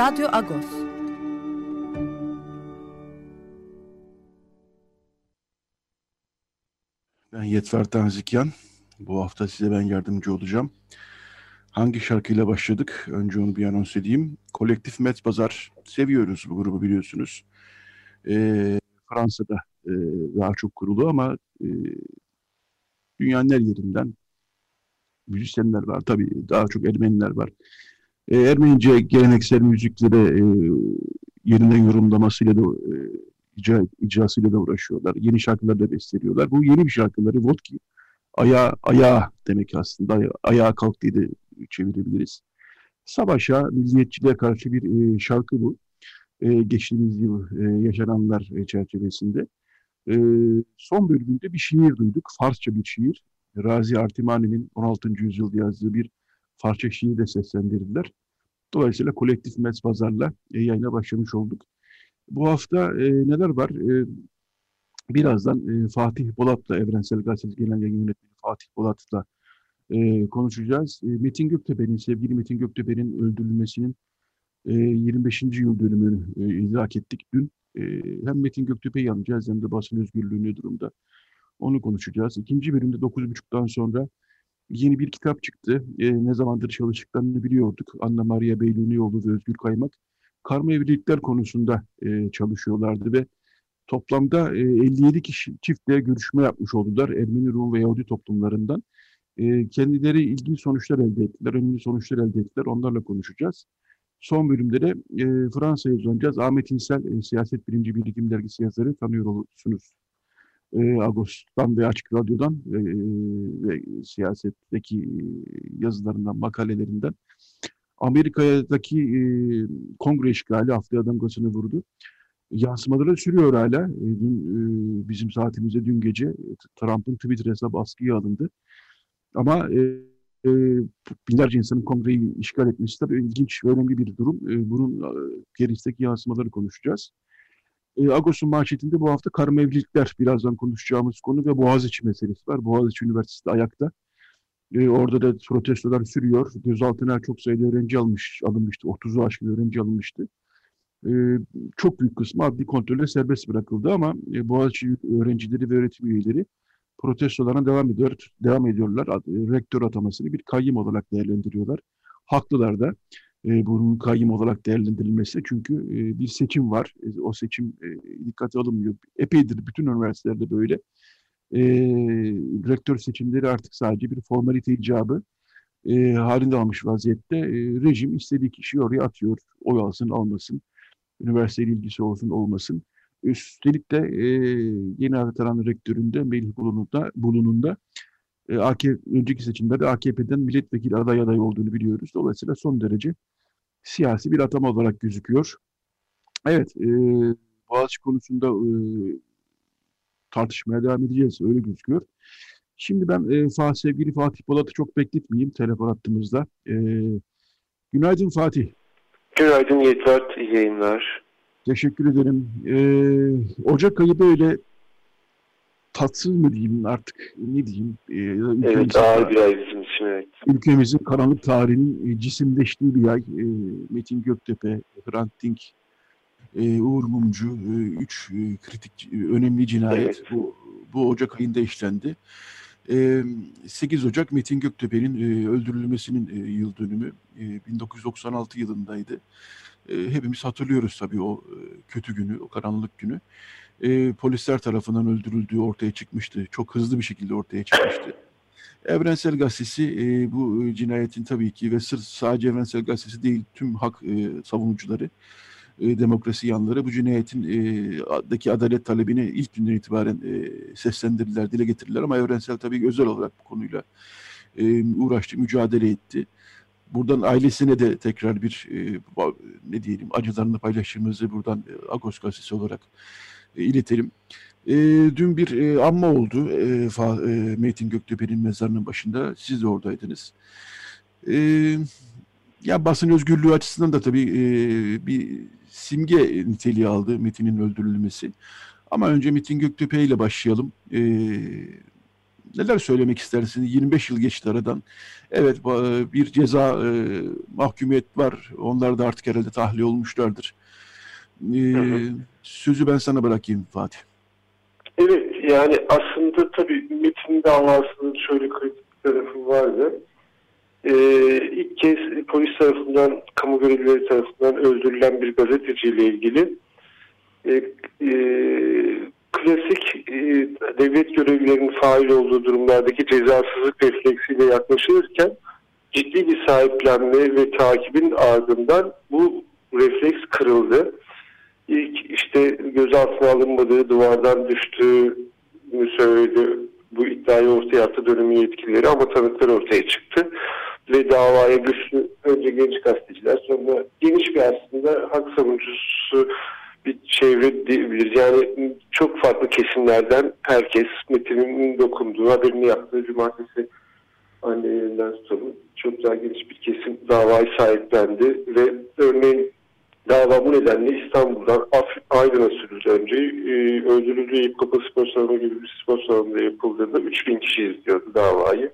Radyo Agos. Ben Yetver Tanzikyan. Bu hafta size ben yardımcı olacağım. Hangi şarkıyla başladık? Önce onu bir anons edeyim. Kolektif Met Bazar. Seviyoruz bu grubu biliyorsunuz. Ee, Fransa'da e, daha çok kurulu ama e, dünyanın her yerinden müzisyenler var. Tabii daha çok Ermeniler var. E, Ermenice geleneksel müzikleri e, yeniden yorumlamasıyla da e, icra, icrasıyla da uğraşıyorlar. Yeni şarkılar da besteliyorlar. Bu yeni bir şarkıları Vodki. Aya, ayağa demek aslında. Aya, ayağa kalk diye de çevirebiliriz. Savaşa, milliyetçiliğe karşı bir e, şarkı bu. E, geçtiğimiz yıl e, yaşananlar e, çerçevesinde. E, son bölümünde bir şiir duyduk. Farsça bir şiir. Razi Artimani'nin 16. yüzyılda yazdığı bir Farsça şiir de seslendirdiler. Dolayısıyla kolektif Metz Pazar'la e, yayına başlamış olduk. Bu hafta e, neler var? E, birazdan e, Fatih Bolat'la Evrensel Gazetesi Genel Yayın Yönetmeni Fatih Bolat'la e, konuşacağız. E, Metin Göktepe'nin, sevgili Metin Göktepe'nin öldürülmesinin e, 25. yıl dönümünü e, idrak ettik dün. E, hem Metin Göktepe'yi anlayacağız hem de basın özgürlüğü ne durumda onu konuşacağız. İkinci bölümde 9.30'dan sonra yeni bir kitap çıktı. E, ne zamandır çalıştıklarını biliyorduk. Anna Maria Beylunioğlu ve Özgür Kaymak karma evlilikler konusunda e, çalışıyorlardı ve toplamda e, 57 kişi çiftle görüşme yapmış oldular Ermeni, Rum ve Yahudi toplumlarından. E, kendileri ilginç sonuçlar elde ettiler, önemli sonuçlar elde ettiler. Onlarla konuşacağız. Son bölümde de e, Fransa'ya uzanacağız. Ahmet İnsel, e, Siyaset Bilimci Birikim Dergisi yazarı tanıyorsunuz e, Ağustos'tan ve Açık Radyo'dan e, ve siyasetteki e, yazılarından, makalelerinden Amerika'daki e, kongre işgali haftaya damgasını vurdu. Yansımaları sürüyor hala. E, dün e, bizim saatimize dün gece Trump'ın Twitter hesabı askıya alındı. Ama e, e, binlerce insanın kongreyi işgal etmesi tabii ilginç önemli bir durum. E, bunun e, geristeki yansımaları konuşacağız. E, Agos'un manşetinde bu hafta karma evlilikler birazdan konuşacağımız konu ve Boğaziçi meselesi var. Boğaziçi Üniversitesi ayakta. E, orada da protestolar sürüyor. Gözaltına çok sayıda öğrenci almış, alınmıştı. 30'u aşkın öğrenci alınmıştı. E, çok büyük kısmı adli kontrolle serbest bırakıldı ama e, Boğaziçi öğrencileri ve öğretim üyeleri protestolarına devam ediyor, devam ediyorlar. Rektör atamasını bir kayyım olarak değerlendiriyorlar. Haklılar da e, bunun kayyum olarak değerlendirilmesi. Çünkü e, bir seçim var. E, o seçim e, dikkate alınmıyor. Epeydir bütün üniversitelerde böyle. E, rektör seçimleri artık sadece bir formalite icabı e, halinde almış vaziyette. E, rejim istediği kişiyi oraya atıyor. Oy alsın almasın. Üniversiteyle ilgisi olsun olmasın. Üstelik de e, yeni atanan rektöründe Melih Bulunun'da, Bulunun'da e, AKP, önceki seçimlerde AKP'den milletvekili aday aday olduğunu biliyoruz. Dolayısıyla son derece siyasi bir atama olarak gözüküyor. Evet, e, Boğaziçi konusunda e, tartışmaya devam edeceğiz. Öyle gözüküyor. Şimdi ben e, sevgili Fatih Polat'ı çok bekletmeyeyim telefon attığımızda. E, günaydın Fatih. Günaydın iyi yayınlar. Teşekkür ederim. E, Ocak ayı böyle tatsız mı diyeyim artık ne diyeyim. E, evet ağır bir ay bizim için evet. Ülkemizin karanlık tarihinin e, cisimleştiği bir ay. E, Metin Göktepe, Hrant Dink, e, Uğur Mumcu, e, üç e, kritik e, önemli cinayet evet. bu, bu Ocak ayında işlendi. E, 8 Ocak Metin Göktepe'nin e, öldürülmesinin e, yıl dönümü e, 1996 yılındaydı. E, hepimiz hatırlıyoruz tabii o e, kötü günü, o karanlık günü e, polisler tarafından öldürüldüğü ortaya çıkmıştı. Çok hızlı bir şekilde ortaya çıkmıştı. Evrensel Gazetesi e, bu cinayetin tabii ki ve sırf sadece Evrensel Gazetesi değil tüm hak e, savunucuları, e, demokrasi yanları bu cinayetin e, daki adalet talebini ilk günden itibaren e, seslendirdiler, dile getirdiler ama Evrensel tabii özel olarak bu konuyla e, uğraştı, mücadele etti. Buradan ailesine de tekrar bir e, ne diyelim acılarını paylaştığımızı buradan e, Agos gazetesi olarak e, iletelim. E, dün bir e, anma oldu e, Fa, e, Metin Göktepe'nin mezarının başında. Siz de oradaydınız. E, ya basın özgürlüğü açısından da tabii e, bir simge niteliği aldı Metin'in öldürülmesi. Ama önce Metin Göktepe ile başlayalım. E, neler söylemek istersiniz? 25 yıl geçti aradan. Evet bir ceza e, mahkumiyet var. Onlar da artık herhalde tahliye olmuşlardır. Hı hı. Sözü ben sana bırakayım Fatih. Evet yani aslında tabii Metin davasının şöyle kritik bir tarafı vardı. Ee, ilk kez polis tarafından, kamu görevlileri tarafından öldürülen bir gazeteciyle ilgili e, e, klasik e, devlet görevlilerinin fail olduğu durumlardaki cezasızlık refleksiyle yaklaşılırken ciddi bir sahiplenme ve takibin ardından bu refleks kırıldı. İlk işte gözaltına alınmadığı, duvardan düştüğünü söyledi. Bu iddiayı ortaya attı dönemin yetkilileri ama tanıklar ortaya çıktı. Ve davaya güçlü önce genç gazeteciler sonra geniş bir aslında hak savunucusu bir çevre diyebiliriz. Yani çok farklı kesimlerden herkes Metin'in dokunduğu, haberini yaptığı cumartesi annelerinden tutalım. Çok daha geniş bir kesim davayı sahiplendi ve örneğin dava bu nedenle İstanbul'dan Aydın'a sürüldü önce. Ee, öldürüldüğü Eyüp Kapı Spor Salonu gibi bir spor salonunda yapıldığında 3000 kişi izliyordu davayı.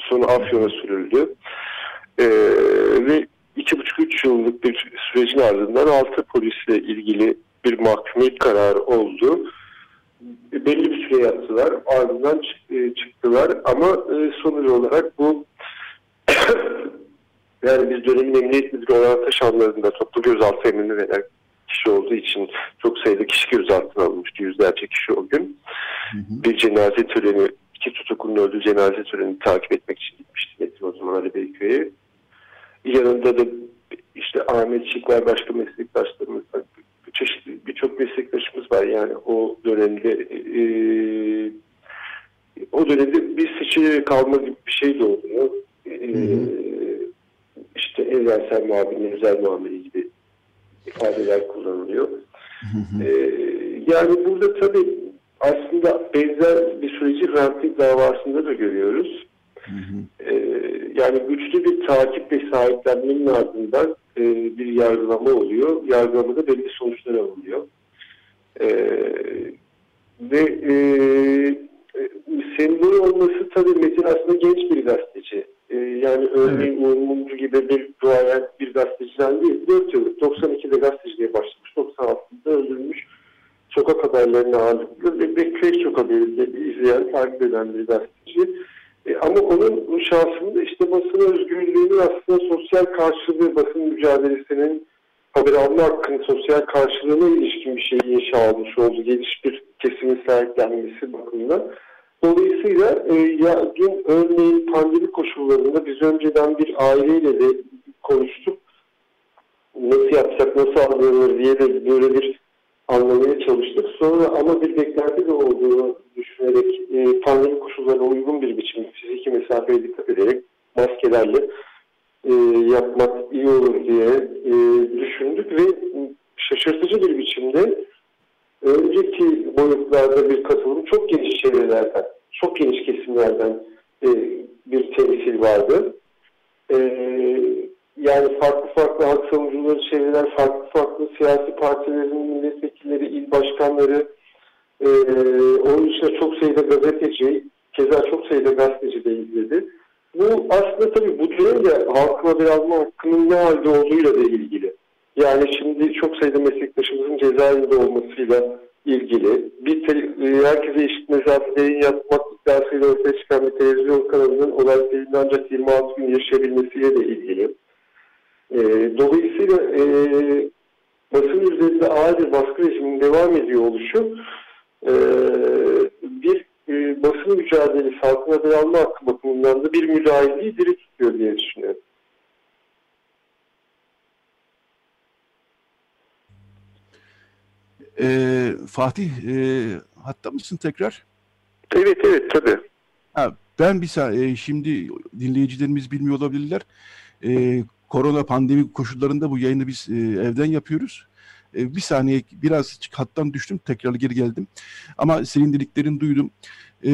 Sonra Afyon'a sürüldü. Ee, ve iki buçuk üç yıllık bir sürecin ardından altı polisle ilgili bir mahkumiyet kararı oldu. Belli bir süre yattılar. Ardından e, çıktılar ama e, sonuç olarak bu yani biz dönemin emniyet müdürü olan Taşanlarında toplu gözaltı emrini veren kişi olduğu için çok sayıda kişi gözaltına alınmıştı. Yüzlerce kişi o gün. Hı hı. Bir cenaze töreni, iki tutuklunun öldüğü cenaze törenini takip etmek için gitmişti Metin o zaman Ali Beyköy'e. Yanında da işte Ahmet Şıklar başka meslektaşlarımız var. Çeşitli birçok meslektaşımız var yani o dönemde e, o dönemde bir seçilerek kalma gibi bir şey de oluyor. E, işte evrensel muamele, özel muamele gibi ifadeler kullanılıyor. Hı E, yani burada tabii aslında benzer bir süreci Hrant davasında da görüyoruz. Hı hı. E, yani güçlü bir takip ve sahiplenmenin ardından e, bir yargılama oluyor. Yargılamada belli sonuçlar alınıyor. E, ve e, sembol olması tabii Metin aslında genç bir gazeteci. E, yani örneğin evet. Uğur Mumcu gibi bir duayen bir gazeteciden değil. 4 yıllık 92'de gazeteciliğe başlamış. 96'da öldürülmüş. Sokak haberlerini ağırlıklı ve pek çok haberi izleyen, takip eden bir gazeteci. E, ama onun şahsında işte basın özgürlüğünün aslında sosyal karşılığı, basın mücadelesinin haber alma hakkının sosyal karşılığına ilişkin bir şeyi inşa almış oldu. Geniş bir kesimin sahiplenmesi bakımından. Dolayısıyla e, ya dün örneğin pandemi koşullarında biz önceden bir aileyle de konuştuk. Nasıl yapsak, nasıl alınır diye de böyle bir anlamaya çalıştık. Sonra ama bir beklenti de olduğunu düşünerek e, pandemi koşullarına uygun bir biçim fiziki mesafeye dikkat ederek maskelerle e, yapmak iyi olur diye e, düşündük ve şaşırtıcı bir biçimde önceki boyutlarda bir katılım çok geniş çevrelerden, çok geniş kesimlerden e, bir temsil vardı. E, yani farklı farklı hak savunucuları çevreler, farklı farklı siyasi partilerin milletvekilleri, il başkanları, e, onun dışında çok sayıda gazeteci, keza çok sayıda gazeteci de izledi. Bu aslında tabii bu dönemde halkın haber alma hakkının ne halde olduğuyla da ilgili. Yani şimdi çok sayıda meslektaşımızın cezaevinde olmasıyla ilgili bir e, herkese eşit mesafede yayın yapmak iddiasıyla ortaya çıkan bir televizyon kanalının olay sebebiyle ancak 26 gün yaşayabilmesiyle de ilgili. E, dolayısıyla e, basın üzerinde ağır bir baskı rejiminin devam ediyor oluşu e, bir e, basın mücadelesi halkın haber alma hakkı bakımından da bir müdahaleyi diri tutuyor diye düşünüyorum. Ee, Fatih e, hatta mısın tekrar? Evet evet tabii. Ha, ben bir saniye şimdi dinleyicilerimiz bilmiyor olabilirler. E, korona pandemi koşullarında bu yayını biz e, evden yapıyoruz. E, bir saniye biraz hattan düştüm tekrar geri geldim. Ama senin dediklerini duydum. E,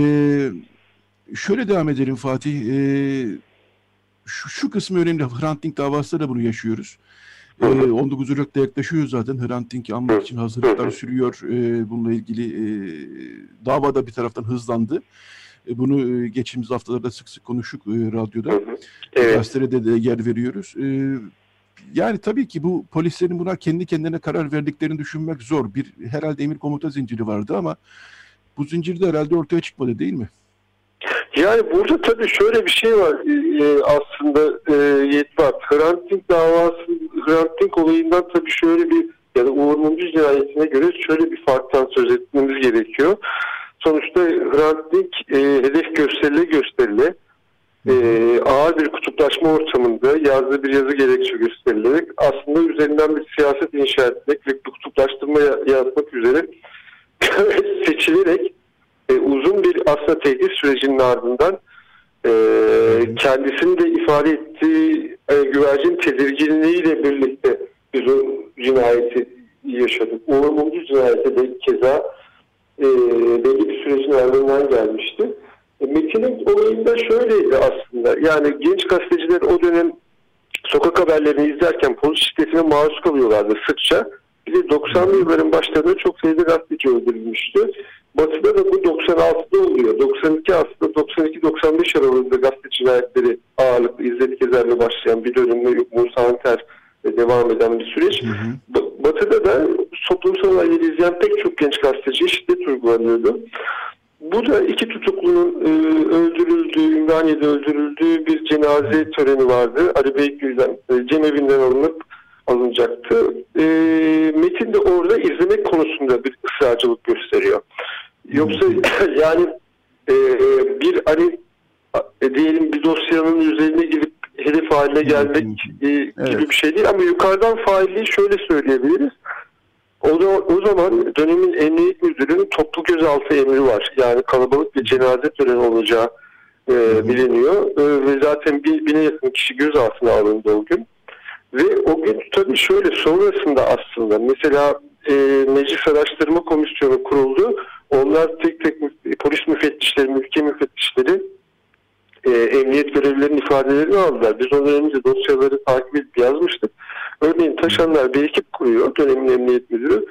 şöyle devam edelim Fatih. E, şu, şu kısmı önemli. Hrant Dink davasında da bunu yaşıyoruz. E, 19 Ocak'ta yaklaşıyor zaten. Hrant Dink'i anmak için hazırlıklar sürüyor. E, bununla ilgili e, davada bir taraftan hızlandı. E, bunu e, geçtiğimiz haftalarda sık sık konuştuk e, radyoda. Evet. Gazetede de yer veriyoruz. E, yani tabii ki bu polislerin buna kendi kendine karar verdiklerini düşünmek zor. Bir herhalde emir komuta zinciri vardı ama bu zincir de herhalde ortaya çıkmadı değil mi? Yani burada tabii şöyle bir şey var e, aslında e, Yetvat. Hrant Dink davası, Hrant Dink olayından tabii şöyle bir ya da Uğur Mumcu cinayetine göre şöyle bir farktan söz etmemiz gerekiyor. Sonuçta Hrant Dink e, hedef gösterile gösterile e, ağır bir kutuplaşma ortamında yazdığı bir yazı gerekçe gösterilerek aslında üzerinden bir siyaset inşa etmek ve kutuplaştırma yaratmak üzere seçilerek e, uzun bir aslında tehdit sürecinin ardından e, kendisinin de ifade ettiği e, güvercin tedirginliğiyle birlikte biz o cinayeti yaşadık. Uğur Mumcu cinayeti de keza e, belli bir sürecin ardından gelmişti. E, Metin'in olayında şöyleydi aslında. Yani genç gazeteciler o dönem sokak haberlerini izlerken polis şiddetine maruz kalıyorlardı sıkça. Bir de 90'lı yılların başlarında çok sayıda gazeteci öldürülmüştü. Batı'da da bu 96'da oluyor. 92 aslında 92-95 aralığında gazete cinayetleri ağırlıklı İzzet Gezer'le başlayan bir dönemde Musa Anter devam eden bir süreç. Hı hı. Batı'da da toplumsal olayları izleyen pek çok genç gazeteci şiddet uygulanıyordu. Bu da iki tutuklunun e, öldürüldüğü, Ümraniye'de öldürüldüğü bir cenaze töreni vardı. Ali Beykgül'den, e, cemevinden alınıp alınacaktı. E, Metin de orada izlemek konusunda bir ısrarcılık gösteriyor. Yoksa yani e, bir hani e, diyelim bir dosyanın üzerine gidip hedef haline gelmek e, gibi evet. bir şey değil ama yukarıdan failliği şöyle söyleyebiliriz. O, da, o zaman dönemin emniyet müdürünün toplu gözaltı emri var. Yani kalabalık bir cenaze töreni olacağı e, biliniyor. E, ve zaten bir, bine yakın kişi gözaltına alındı o gün. Ve o gün tabii şöyle sonrasında aslında mesela e, Meclis Araştırma Komisyonu kuruldu. Onlar tek tek polis müfettişleri, mülki müfettişleri e, emniyet görevlilerinin ifadelerini aldılar. Biz ondan önce dosyaları takip edip yazmıştık. Örneğin Taşanlar bir ekip kuruyor dönemin emniyet müdürü.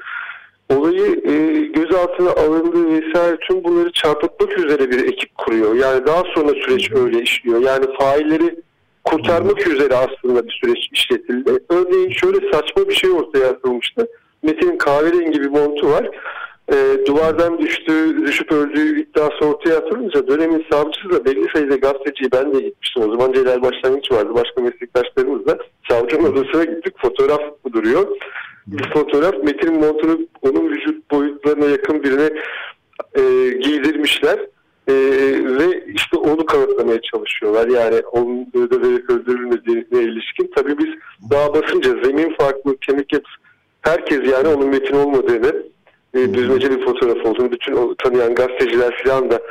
Olayı e, gözaltına alındığı vesaire tüm bunları çarpıtmak üzere bir ekip kuruyor. Yani daha sonra süreç öyle işliyor. Yani failleri kurtarmak üzere aslında bir süreç işletildi. Örneğin şöyle saçma bir şey ortaya atılmıştı. Metin'in kahverengi bir montu var. E, duvardan düştüğü, düşüp öldüğü iddiası ortaya atılınca dönemin savcısı da belli sayıda gazeteciyi ben de gitmiştim. O zaman Celal Başlangıç vardı. Başka meslektaşlarımız da savcının odasına gittik. Fotoğraf duruyor. Bir fotoğraf Metin'in montunu onun vücut boyutlarına yakın birine e, giydirmişler. Ee, ve işte onu kanıtlamaya çalışıyorlar. Yani onun öldürülerek öldürülmediğine ilişkin. Tabii biz daha basınca zemin farklı, kemik yapısı herkes yani onun metin olmadığını e, düzmece bir fotoğraf olduğunu bütün o tanıyan gazeteciler falan da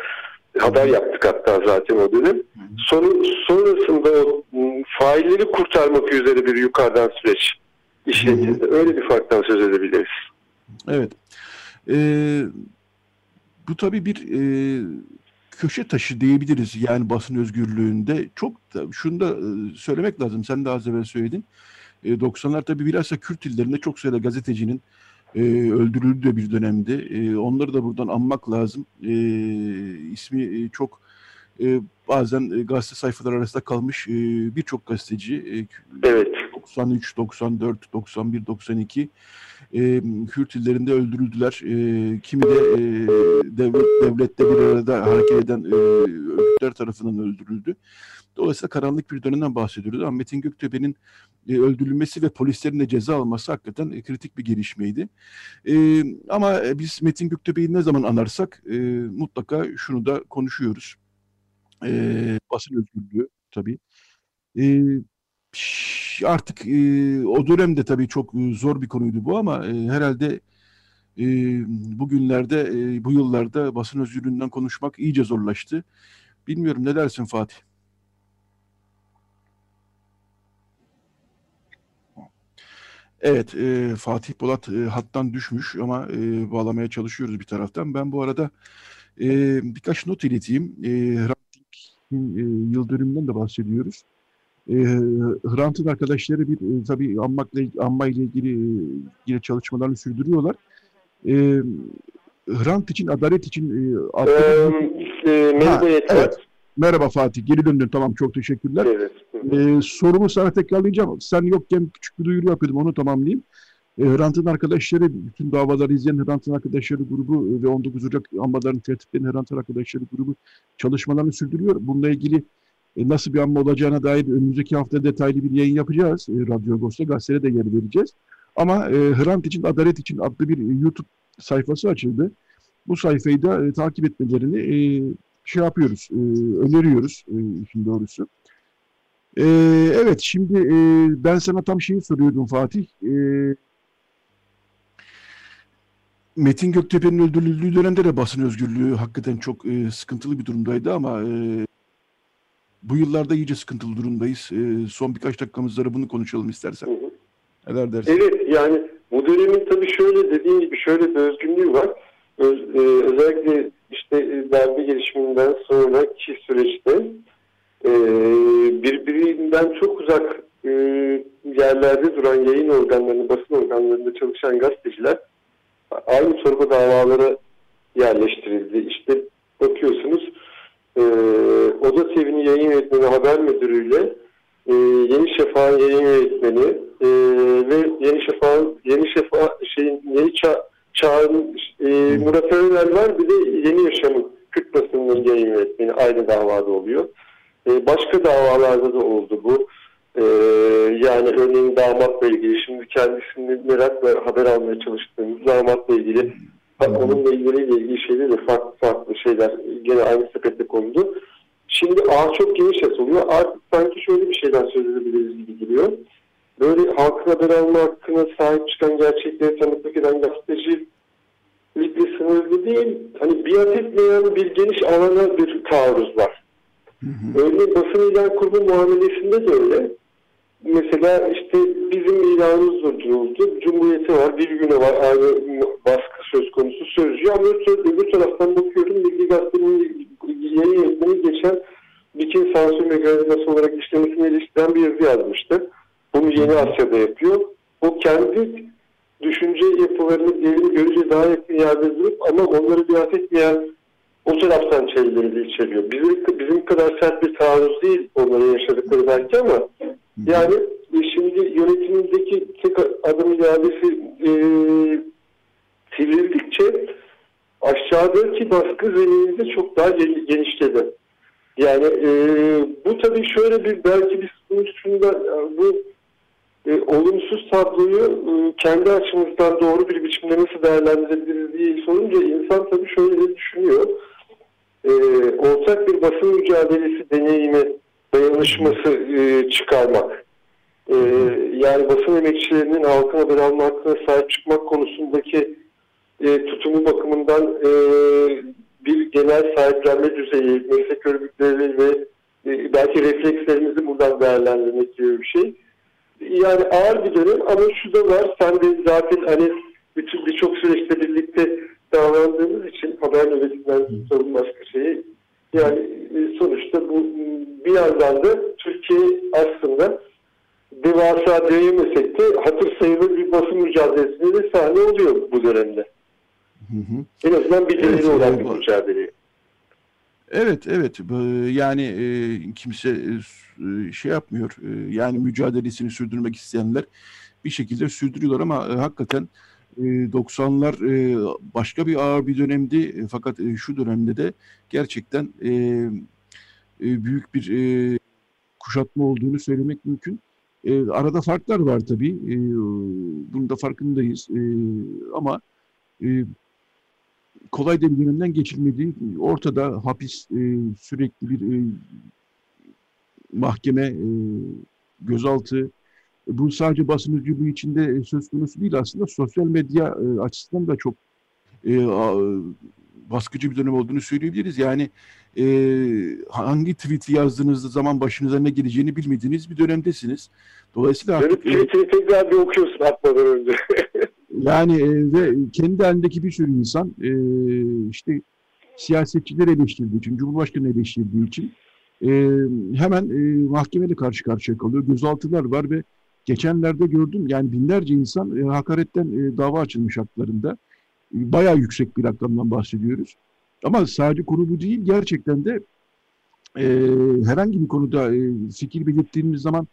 haber yaptık hatta zaten o dönem. Son, sonrasında o failleri kurtarmak üzere bir yukarıdan süreç işletildi. Öyle bir farktan söz edebiliriz. Evet. Ee, bu tabii bir e, köşe taşı diyebiliriz yani basın özgürlüğünde. Çok da, şunu da e, söylemek lazım. Sen de az evvel söyledin. E, 90'lar tabii bilhassa Kürt illerinde çok sayıda gazetecinin e, öldürüldüğü bir dönemdi. E, onları da buradan anmak lazım. E, ismi e, çok e, bazen e, gazete sayfaları arasında kalmış e, birçok gazeteci e, evet. 93, 94, 91, 92 e, Kürt illerinde öldürüldüler. E, kimi de e, devlet devlette bir arada hareket eden e, örgütler tarafından öldürüldü. Dolayısıyla karanlık bir dönemden bahsediyoruz Metin Göktepe'nin e, öldürülmesi ve polislerin de ceza alması hakikaten e, kritik bir gelişmeydi. E, ama biz Metin Göktepe'yi ne zaman anarsak mutlaka şunu da konuşuyoruz. Basın özgürlüğü tabii. Artık e, o dönemde tabii çok zor bir konuydu bu ama herhalde bugünlerde, bu yıllarda basın özgürlüğünden konuşmak iyice zorlaştı. Bilmiyorum ne dersin Fatih? Evet, e, Fatih Polat e, hattan düşmüş ama e, bağlamaya çalışıyoruz bir taraftan. Ben bu arada e, birkaç not ileteyim. E, Hrant'in e, yıl dönümünden de bahsediyoruz. E, Hrant'ın arkadaşları bir e, tabii anmakla, anma ile ilgili e, yine çalışmalarını sürdürüyorlar. E, Hrant için, adalet için e, Ee, e, mezuniyet evet. Merhaba Fatih, geri döndün. Tamam, çok teşekkürler. Evet. Ee, sorumu sana tekrarlayacağım. Sen yokken küçük bir duyuru yapıyordum, onu tamamlayayım. Ee, Hrant'ın arkadaşları, bütün davaları izleyen Hrant'ın arkadaşları grubu ve 19 Ocak ambalarını tertipleyen Hrant'ın arkadaşları grubu çalışmalarını sürdürüyor. Bununla ilgili e, nasıl bir anma olacağına dair önümüzdeki hafta detaylı bir yayın yapacağız. E, Radyo Agos'ta gazetede de yer vereceğiz. Ama e, Hrant için, Adalet için adlı bir e, YouTube sayfası açıldı. Bu sayfayı da e, takip etmelerini e, şey yapıyoruz, e, öneriyoruz e, işin doğrusu. Ee, evet şimdi e, ben sana tam şeyi soruyordum Fatih. Ee, Metin Göktepe'nin öldürüldüğü dönemde de basın özgürlüğü hakikaten çok e, sıkıntılı bir durumdaydı ama e, bu yıllarda iyice sıkıntılı durumdayız. E, son birkaç dakikamızda da bunu konuşalım istersen. Hı hı. Neler dersin? Evet yani bu dönemin tabii şöyle dediğin gibi şöyle bir özgünlüğü var. Öz- e, özellikle işte e, darbe gelişiminden sonraki süreçte e, birbirinden çok uzak e, yerlerde duran yayın organlarını, basın organlarında çalışan gazeteciler aynı torba davalara yerleştirildi. İşte bakıyorsunuz e, Oda TV'nin yayın yönetmeni haber müdürüyle e, Yeni Şafak'ın yayın yönetmeni e, ve Yeni Şafak'ın Yeni Şafak şeyin Yeni Ça Çağ'ın e, Murat Öner var bir de Yeni Yaşam'ın Kürt basınının yayın yönetmeni aynı davada oluyor. E, başka davalarda da oldu bu. E, yani örneğin damatla ilgili şimdi kendisini merakla haber almaya çalıştığımız damatla ilgili onunla ilgili ilgili şeyler de farklı farklı şeyler gene aynı sepette kondu. Şimdi ağ çok geniş atılıyor. Artık sanki şöyle bir şeyden söz edebiliriz gibi geliyor. Böyle halkın haber alma hakkına sahip çıkan gerçekleri tanıklık eden gazetecilikle sınırlı değil. Hani biat etmeyen bir geniş alana bir taarruz var. Örneğin basın ilan kurumu muamelesinde de öyle. Mesela işte bizim ilanımız durduruldu. Cumhuriyeti var, bir güne var aynı baskı söz konusu sözcü. Ama öbür, taraftan bakıyorum Milli Gazete'nin yeni yönetmeni geçen Bikin sansür mekanizması olarak işlemesini eleştiren bir yazı yazmıştı. Bunu Yeni Asya'da yapıyor. O kendi düşünce yapılarını diyelim görece daha yakın yerde durup ama onları biat etmeyen o taraftan de içeriyor. Bizim, bizim kadar sert bir taarruz değil onların yaşadıkları belki ama yani e, şimdi yönetimindeki tek adım iadesi e, sivrildikçe aşağıdaki baskı zemininde çok daha gen- genişledi. Yani e, bu tabii şöyle bir belki bir sonuçunda bu e, olumsuz tabloyu e, kendi açımızdan doğru bir biçimde nasıl değerlendirebiliriz diye sorunca insan tabii şöyle düşünüyor. E, ortak bir basın mücadelesi deneyimi dayanışması e, çıkarmak. E, yani basın emekçilerinin halkın haber alma hakkına sahip çıkmak konusundaki e, tutumu bakımından e, bir genel sahiplenme düzeyi, meslek örgütleri ve e, belki reflekslerimizi buradan değerlendirmek gibi bir şey. Yani ağır bir dönem ama şu da var. Sen de zaten hani bütün birçok süreçte birlikte davrandığımız için haber nöbetinden sorun başka şeyi. Yani e, sonuçta bu bir yandan da Türkiye aslında devasa diyemesek de hatır sayılır bir basın mücadelesine de sahne oluyor bu dönemde. Hı hı. En azından bir delili Evet, olan bir mücadele. Evet, evet. Bu- Yani e, kimse e, e, şey yapmıyor. E, yani mücadelesini sürdürmek isteyenler bir şekilde sürdürüyorlar ama hakikaten e, 90'lar e, başka bir ağır bir dönemdi. Fakat şu dönemde de gerçekten büyük bir kuşatma olduğunu söylemek mümkün. Arada farklar var tabii. E, bunun da farkındayız. Ama kolay da bir dönemden geçilmediği ortada hapis e, sürekli bir e, mahkeme e, gözaltı bu sadece basın özgürlüğü içinde e, söz konusu değil aslında sosyal medya e, açısından da çok e, a- baskıcı bir dönem olduğunu söyleyebiliriz. Yani e, hangi tweet'i yazdığınız zaman başınıza ne geleceğini bilmediğiniz bir dönemdesiniz. Dolayısıyla tweet'i tekrar bir okuyorsun atmadan önce. yani e, ve kendi halindeki bir sürü insan e, işte siyasetçiler eleştirdiği için, Cumhurbaşkanı eleştirdiği için e, hemen e, mahkemeyle karşı karşıya kalıyor. Gözaltılar var ve geçenlerde gördüm yani binlerce insan e, hakaretten e, dava açılmış haklarında. E, bayağı yüksek bir rakamdan bahsediyoruz. Ama sadece konu bu değil. Gerçekten de e, herhangi bir konuda e, fikir belirttiğimiz zaman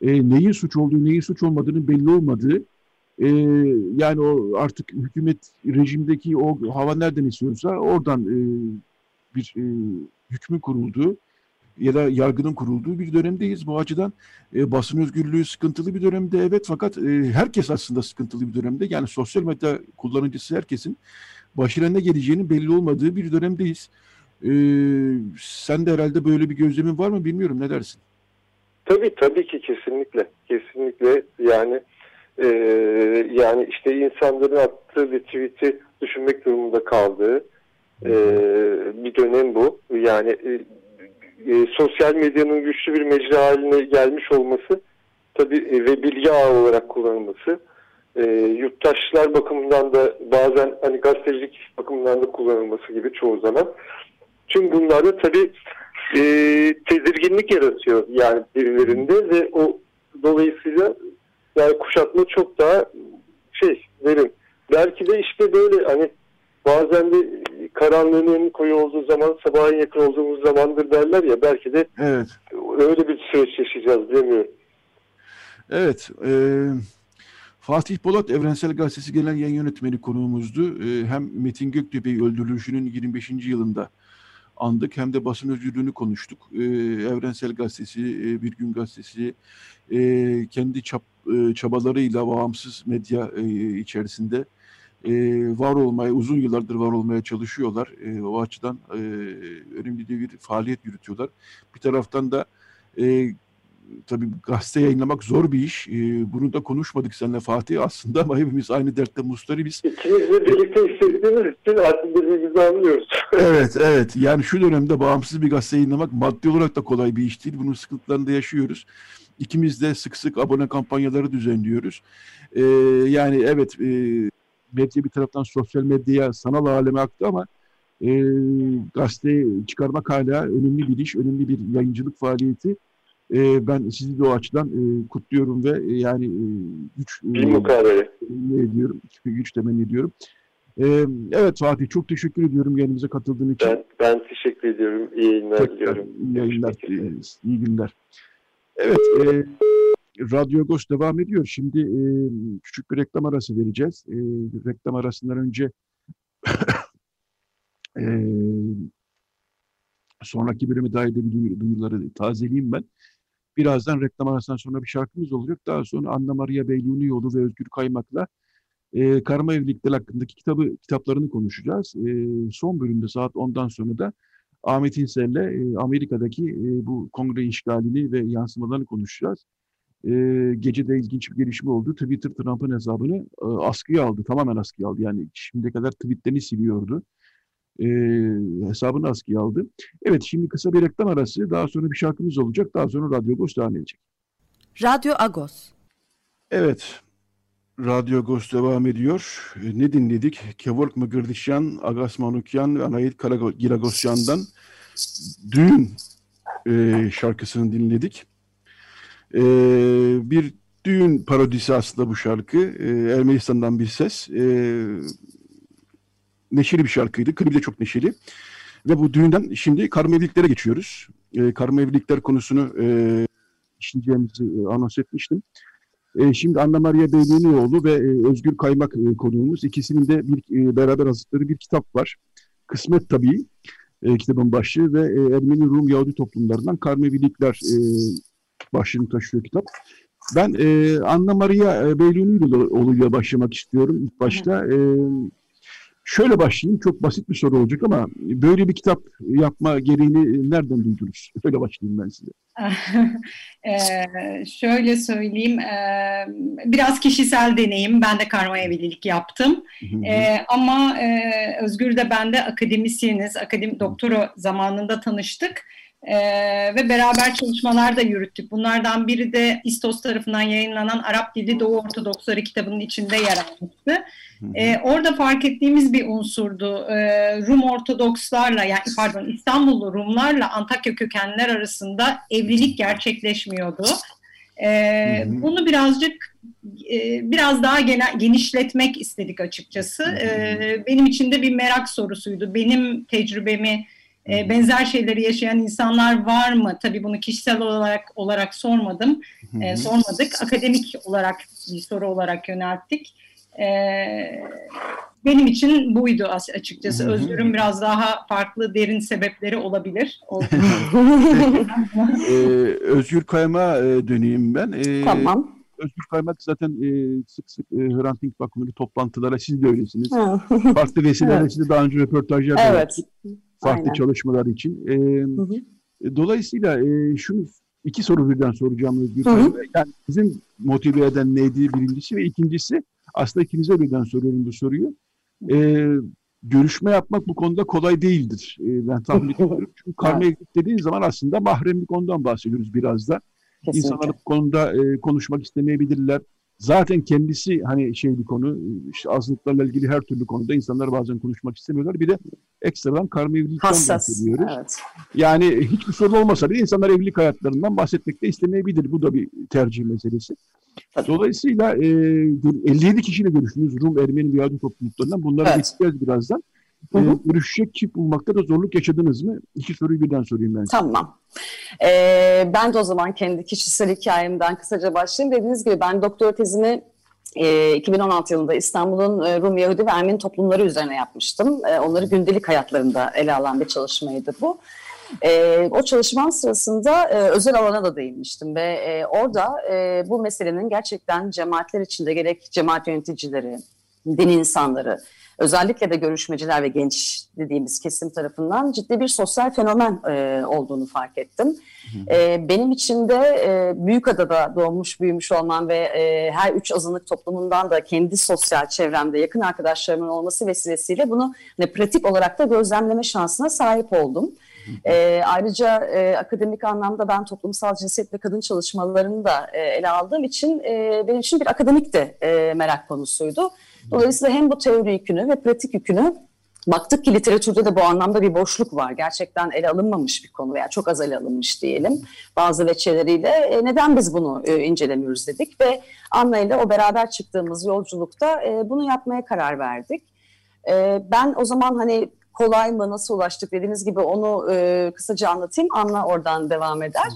e, neyin suç olduğu, neyin suç olmadığının belli olmadığı e, yani o artık hükümet rejimdeki o hava nereden istiyorsa oradan e, bir e, hükmün kurulduğu ya da yargının kurulduğu bir dönemdeyiz. Bu açıdan e, basın özgürlüğü sıkıntılı bir dönemde evet fakat e, herkes aslında sıkıntılı bir dönemde. Yani sosyal medya kullanıcısı herkesin başına ne geleceğinin belli olmadığı bir dönemdeyiz. E, sen de herhalde böyle bir gözlemin var mı bilmiyorum ne dersin? Tabii tabii ki kesinlikle. Kesinlikle yani e, yani işte insanların attığı bir tweet'i düşünmek durumunda kaldığı e, bir dönem bu. Yani e, e, sosyal medyanın güçlü bir mecra haline gelmiş olması tabii e, ve bilgi ağı olarak kullanılması e, yurttaşlar bakımından da bazen hani gazetecilik bakımından da kullanılması gibi çoğu zaman. Tüm bunlarda tabii e, tedirginlik yaratıyor yani birilerinde ve o dolayısıyla yani kuşatma çok daha şey derin. Belki de işte böyle hani bazen de karanlığın en koyu olduğu zaman sabahın yakın olduğumuz zamandır derler ya belki de evet. öyle bir süreç yaşayacağız bilemiyorum. Evet. E, Fatih Polat Evrensel Gazetesi Genel Yayın Yönetmeni konuğumuzdu. E, hem Metin Göktepe'yi öldürülüşünün 25. yılında andık hem de basın özgürlüğünü konuştuk. E, Evrensel Gazetesi, e, Bir Gün Gazetesi e, kendi çap, e, çabalarıyla bağımsız medya e, içerisinde e, var olmaya, uzun yıllardır var olmaya çalışıyorlar. E, o açıdan e, önemli bir faaliyet yürütüyorlar. Bir taraftan da e, tabii gazete yayınlamak zor bir iş. E, bunu da konuşmadık seninle Fatih aslında ama hepimiz aynı dertte mustaribiz. İkimiz de birlikte istediğimiz için artık birbirimizi anlıyoruz. evet, evet. Yani şu dönemde bağımsız bir gazete yayınlamak maddi olarak da kolay bir iş değil. Bunun sıkıntılarını da yaşıyoruz. İkimiz de sık sık abone kampanyaları düzenliyoruz. E, yani evet... E, medya bir taraftan sosyal medyaya, sanal aleme aktı ama e, gazete çıkarmak hala önemli bir iş, önemli bir yayıncılık faaliyeti. E, ben sizi de o açıdan e, kutluyorum ve e, yani e, güç e, ediyorum, güç temenni ediyorum. E, evet Fatih çok teşekkür ediyorum yayınımıza katıldığın için. Ben, ben teşekkür ediyorum. İyi yayınlar diliyorum. İyi yayınlar, e, iyi günler. Evet, e, Radyo Agos devam ediyor. Şimdi e, küçük bir reklam arası vereceğiz. E, reklam arasından önce e, sonraki bölümü dair de bir duyuruları tazeleyeyim ben. Birazdan reklam arasından sonra bir şarkımız olacak. Daha sonra Anna Maria Beyluni yolu ve Özgür Kaymak'la e, karma evlilikler hakkındaki kitabı kitaplarını konuşacağız. E, son bölümde saat 10'dan sonra da Ahmet İnsel'le e, Amerika'daki e, bu kongre işgalini ve yansımalarını konuşacağız e, gece de ilginç bir gelişme oldu. Twitter Trump'ın hesabını e, askıya aldı. Tamamen askıya aldı. Yani şimdiye kadar tweetlerini siliyordu. E, hesabını askıya aldı. Evet şimdi kısa bir reklam arası. Daha sonra bir şarkımız olacak. Daha sonra Radyo Agos devam edecek. Radyo Agos. Evet. Radyo Agos devam ediyor. E, ne dinledik? Kevork Mıgırdişyan, Agas Manukyan ve Anayit Karagiragosyan'dan Düğün e, şarkısını dinledik. E, bir düğün parodisi aslında bu şarkı. E, Ermenistan'dan bir ses. E, neşeli bir şarkıydı. Klibi de çok neşeli. Ve bu düğünden şimdi karma evliliklere geçiyoruz. E, karma evlilikler konusunu e, işleyeceğimizi e, anons etmiştim. E, şimdi Anna Maria Beylunioğlu ve e, Özgür Kaymak e, konuğumuz. İkisinin de bir, e, beraber hazırladığı bir kitap var. Kısmet tabii e, kitabın başlığı ve e, Ermeni Rum Yahudi toplumlarından karma evlilikler e, başlığını taşıyor kitap. Ben e, Anna Maria e, Beylunioğlu'yla başlamak istiyorum ilk başta. E, şöyle başlayayım, çok basit bir soru olacak ama böyle bir kitap yapma gereğini nereden duydunuz? Öyle başlayayım ben size. ee, şöyle söyleyeyim, e, biraz kişisel deneyim. Ben de karma evlilik yaptım. E, ama e, Özgür de ben de akademisyeniz. Akademi doktora zamanında tanıştık. Ee, ve beraber çalışmalar da yürüttük. Bunlardan biri de İstos tarafından yayınlanan Arap Dili Doğu Ortodoksları kitabının içinde yer almıştı. Ee, orada fark ettiğimiz bir unsurdu. Ee, Rum Ortodokslarla yani pardon İstanbullu Rumlarla Antakya kökenler arasında evlilik gerçekleşmiyordu. Ee, bunu birazcık e, biraz daha genişletmek istedik açıkçası. Ee, benim için de bir merak sorusuydu. Benim tecrübemi e, benzer şeyleri yaşayan insanlar var mı? Tabii bunu kişisel olarak olarak sormadım, e, sormadık. Akademik olarak bir soru olarak yönelttik. E, benim için buydu açıkçası. Özgür'ün biraz daha farklı derin sebepleri olabilir. ee, Özgür Kayma e, döneyim ben. Ee, tamam. Özgür Kaymak zaten e, sık sık e, Hrant Dink toplantılara siz de öylesiniz. Farklı vesilelerle evet. size daha önce röportajlar evet. Yaptık farklı Aynen. çalışmalar için. E, hı hı. Dolayısıyla e, şunu iki soru birden soracağım Özgür hı hı. Yani bizim motive eden neydi birincisi ve ikincisi aslında ikinize birden soruyorum bu soruyu. E, görüşme yapmak bu konuda kolay değildir. E, ben tahmin ediyorum. Çünkü karma evlilik dediğin zaman aslında mahremlik ondan bahsediyoruz biraz da. Kesinlikle. İnsanlar bu konuda e, konuşmak istemeyebilirler. Zaten kendisi hani şey bir konu, işte azınlıklarla ilgili her türlü konuda insanlar bazen konuşmak istemiyorlar. Bir de ekstradan karma evlilikten bahsediyoruz. Evet. Yani hiçbir sorun olmasa bile insanlar evlilik hayatlarından bahsetmek de istemeyebilir. Bu da bir tercih meselesi. Dolayısıyla e, 57 kişiyle görüştünüz Rum, Ermeni Yahudi topluluklarından. Bunlara evet. geçeceğiz birazdan. Hı hı. E, görüşecek çift bulmakta da zorluk yaşadınız mı? İki soruyu birden sorayım ben. Tamam. Ee, ben de o zaman kendi kişisel hikayemden kısaca başlayayım. Dediğiniz gibi ben doktora tezimi e, 2016 yılında İstanbul'un e, Rum, Yahudi ve Ermeni toplumları üzerine yapmıştım. E, onları gündelik hayatlarında ele alan bir çalışmaydı bu. E, o çalışmam sırasında e, özel alana da değinmiştim ve e, orada e, bu meselenin gerçekten cemaatler içinde gerek cemaat yöneticileri, din insanları, özellikle de görüşmeciler ve genç dediğimiz kesim tarafından ciddi bir sosyal fenomen e, olduğunu fark ettim. E, benim için de e, Büyükada'da doğmuş büyümüş olmam ve e, her üç azınlık toplumundan da kendi sosyal çevremde yakın arkadaşlarımın olması vesilesiyle bunu ne pratik olarak da gözlemleme şansına sahip oldum. E, ayrıca e, akademik anlamda ben toplumsal cinsiyet ve kadın çalışmalarını da e, ele aldığım için e, benim için bir akademik de e, merak konusuydu. Dolayısıyla hem bu teori yükünü ve pratik yükünü baktık ki literatürde de bu anlamda bir boşluk var. Gerçekten ele alınmamış bir konu veya çok az ele alınmış diyelim bazı veçeleriyle. E, neden biz bunu e, incelemiyoruz dedik ve Anna ile o beraber çıktığımız yolculukta e, bunu yapmaya karar verdik. E, ben o zaman hani kolay mı, nasıl ulaştık dediğiniz gibi onu e, kısaca anlatayım. Anna oradan devam eder.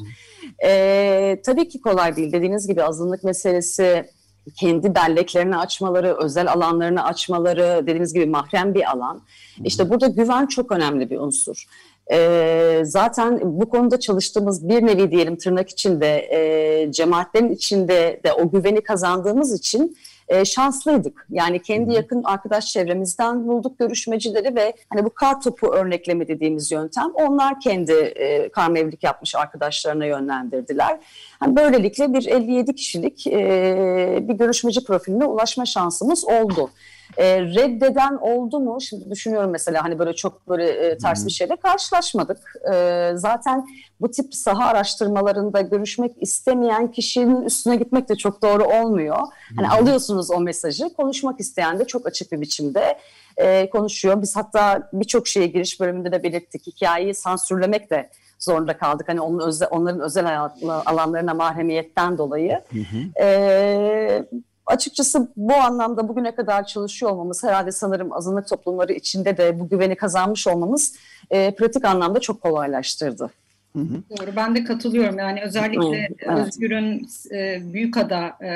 E, tabii ki kolay değil. Dediğiniz gibi azınlık meselesi kendi belleklerini açmaları, özel alanlarını açmaları, dediğiniz gibi mahrem bir alan. İşte burada güven çok önemli bir unsur. E, zaten bu konuda çalıştığımız bir nevi diyelim tırnak içinde e, cemaatlerin içinde de o güveni kazandığımız için e, şanslıydık. Yani kendi yakın arkadaş çevremizden bulduk görüşmecileri ve hani bu kar topu örnekleme dediğimiz yöntem onlar kendi e, karma evlilik yapmış arkadaşlarına yönlendirdiler. Yani böylelikle bir 57 kişilik e, bir görüşmeci profiline ulaşma şansımız oldu. E, reddeden oldu mu? Şimdi düşünüyorum mesela hani böyle çok böyle e, ters bir şeyle karşılaşmadık. E, zaten bu tip saha araştırmalarında görüşmek istemeyen kişinin üstüne gitmek de çok doğru olmuyor. Hani alıyorsunuz o mesajı, konuşmak isteyen de çok açık bir biçimde e, konuşuyor. Biz hatta birçok şeye giriş bölümünde de belirttik. Hikayeyi sansürlemek de zorunda kaldık. Hani onun özel, onların özel alanlarına mahremiyetten dolayı. Hı hı. E, açıkçası bu anlamda bugüne kadar çalışıyor olmamız herhalde sanırım azınlık toplumları içinde de bu güveni kazanmış olmamız e, pratik anlamda çok kolaylaştırdı. Hı hı. Doğru ben de katılıyorum yani özellikle evet. Özgür'ün e, Büyükada e,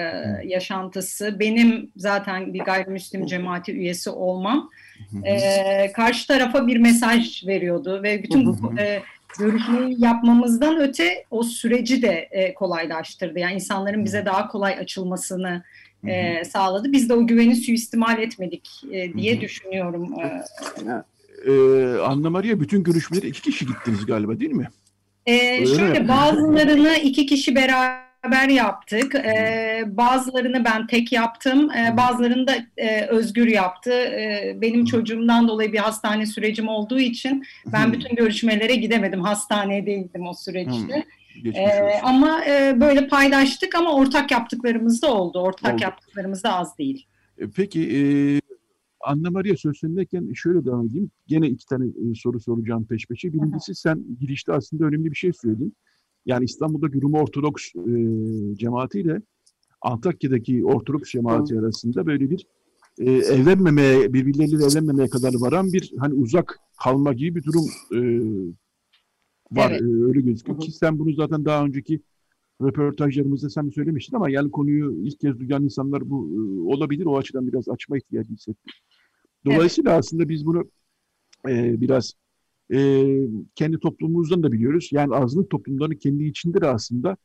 yaşantısı benim zaten bir gayrimüslim cemaati üyesi olmam e, karşı tarafa bir mesaj veriyordu ve bütün bu e, görüşmeyi yapmamızdan öte o süreci de e, kolaylaştırdı. Yani insanların bize daha kolay açılmasını e, sağladı. Biz de o güveni suistimal etmedik e, diye Hı-hı. düşünüyorum. Ee, Anna Maria bütün görüşmelere iki kişi gittiniz galiba değil mi? Ee, şöyle bazılarını iki kişi beraber yaptık. Ee, bazılarını ben tek yaptım. Ee, bazılarını da e, Özgür yaptı. Ee, benim çocuğumdan dolayı bir hastane sürecim olduğu için ben bütün görüşmelere gidemedim. Hastanedeydim o süreçte. Ee, ama e, böyle paylaştık ama ortak yaptıklarımız da oldu. Ortak oldu. yaptıklarımız da az değil. Peki e, Anna Maria sözündeyken şöyle devam edeyim. Gene iki tane e, soru soracağım peş peşe. Birincisi sen girişte aslında önemli bir şey söyledin. Yani İstanbul'daki Rum Ortodoks e, cemaatiyle Antakya'daki Ortodoks cemaati Hı. arasında böyle bir e, evlenmemeye, birbirleriyle evlenmemeye kadar varan bir hani uzak kalma gibi bir durum e, var. Evet. E, öyle gözüküyor ki sen bunu zaten daha önceki röportajlarımızda sen söylemiştin ama yani konuyu ilk kez duyan insanlar bu e, olabilir. O açıdan biraz açma ihtiyacı hissettim. Dolayısıyla evet. aslında biz bunu e, biraz e, kendi toplumumuzdan da biliyoruz. Yani azınlık toplumlarının kendi içinde de aslında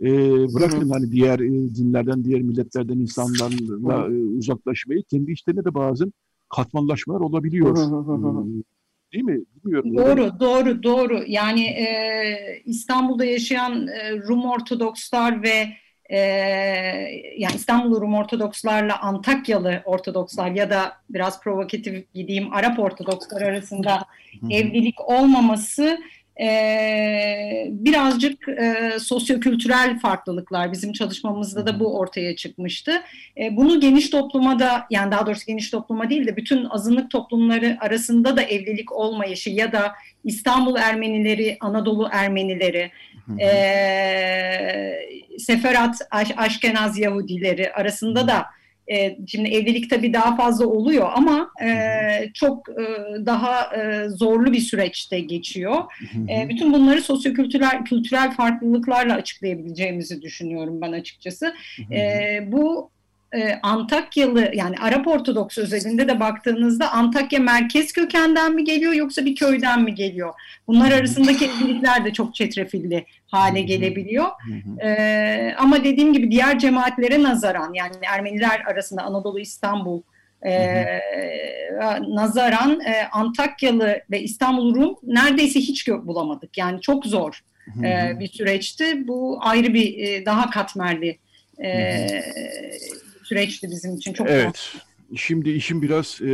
e, bırakın hani diğer e, dinlerden, diğer milletlerden insanlarla e, uzaklaşmayı kendi içlerinde de bazen katmanlaşmalar olabiliyor. Değil mi? Bilmiyorum. Doğru, doğru, doğru. Yani e, İstanbul'da yaşayan e, Rum Ortodokslar ve e, yani İstanbul Rum Ortodokslarla Antakyalı Ortodokslar ya da biraz provokatif gideyim Arap Ortodokslar arasında evlilik olmaması e, birazcık e, sosyokültürel farklılıklar bizim çalışmamızda da bu ortaya çıkmıştı. E, bunu geniş topluma da yani daha doğrusu geniş topluma değil de bütün azınlık toplumları arasında da evlilik olmayışı ya da İstanbul Ermenileri, Anadolu Ermenileri, e, Seferat Aş Aşkenaz Yahudileri arasında da e, şimdi evlilik tabii daha fazla oluyor ama e, çok e, daha e, zorlu bir süreçte geçiyor. E, bütün bunları sosyokültürel kültürel farklılıklarla açıklayabileceğimizi düşünüyorum ben açıkçası. E, bu e, Antakyalı yani Arap Ortodoks özelinde de baktığınızda Antakya merkez kökenden mi geliyor yoksa bir köyden mi geliyor? Bunlar arasındaki evlilikler de çok çetrefilli hale gelebiliyor. E, ama dediğim gibi diğer cemaatlere nazaran yani Ermeniler arasında Anadolu İstanbul e, nazaran e, Antakyalı ve İstanbul Rum neredeyse hiç bulamadık. Yani çok zor e, bir süreçti. Bu ayrı bir e, daha katmerli e, süreçti bizim için. Çok evet. Zor. Şimdi işim biraz e,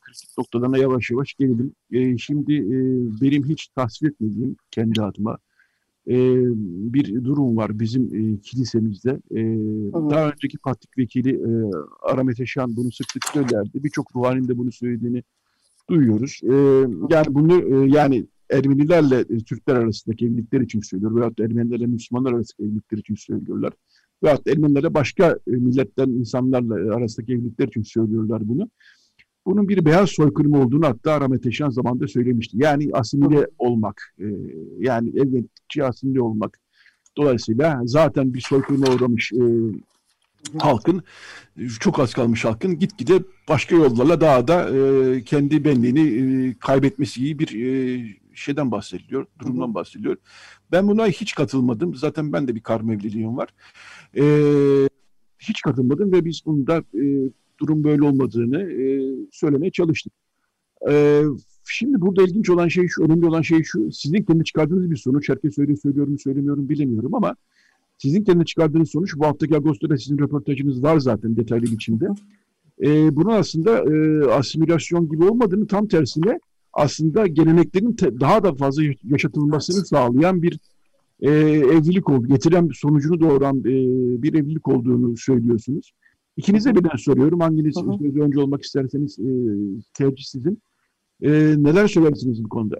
kritik noktalarına yavaş yavaş gelelim. E, şimdi e, benim hiç tasvir etmediğim kendi adıma e, bir durum var bizim e, kilisemizde. E, daha önceki patrik vekili e, Aramet Eşan bunu sık sık söylerdi. Birçok ruhanin de bunu söylediğini duyuyoruz. E, yani bunu e, yani Ermenilerle e, Türkler arasındaki evlilikler için söylüyor veyahut Ermenilerle Müslümanlar arasındaki evlilikler için söylüyorlar veyahut Ermenilere başka e, milletten insanlarla e, arasındaki evlilikler için söylüyorlar bunu. Bunun bir beyaz soykırım olduğunu hatta Rahmet Eşan zamanında söylemişti. Yani asimile olmak, e, yani evlilikçi asimile olmak. Dolayısıyla zaten bir soykırıma uğramış halkın, çok az kalmış halkın gitgide başka yollarla daha da kendi benliğini kaybetmesi gibi bir şeyden bahsediliyor, durumdan bahsediliyor. Ben buna hiç katılmadım. Zaten ben de bir karma evliliğim var. E, hiç katılmadım ve biz bunda e, durum böyle olmadığını e, söylemeye çalıştık. E, şimdi burada ilginç olan şey şu, önemli olan şey şu, sizin kendi çıkardığınız bir sonuç, herkes öyle söylüyorum, söylemiyorum bilemiyorum ama sizin kendi çıkardığınız sonuç, bu haftaki Ağustos'ta sizin röportajınız var zaten detaylı biçimde. E, bunun aslında e, asimilasyon gibi olmadığını tam tersine aslında geleneklerin te, daha da fazla yaşatılmasını sağlayan bir e, evlilik oldu. Getiren sonucunu doğuran e, bir evlilik olduğunu söylüyorsunuz. İkinize birden soruyorum. Hanginiz önce olmak isterseniz e, tercih sizin. E, neler söylersiniz bu konuda?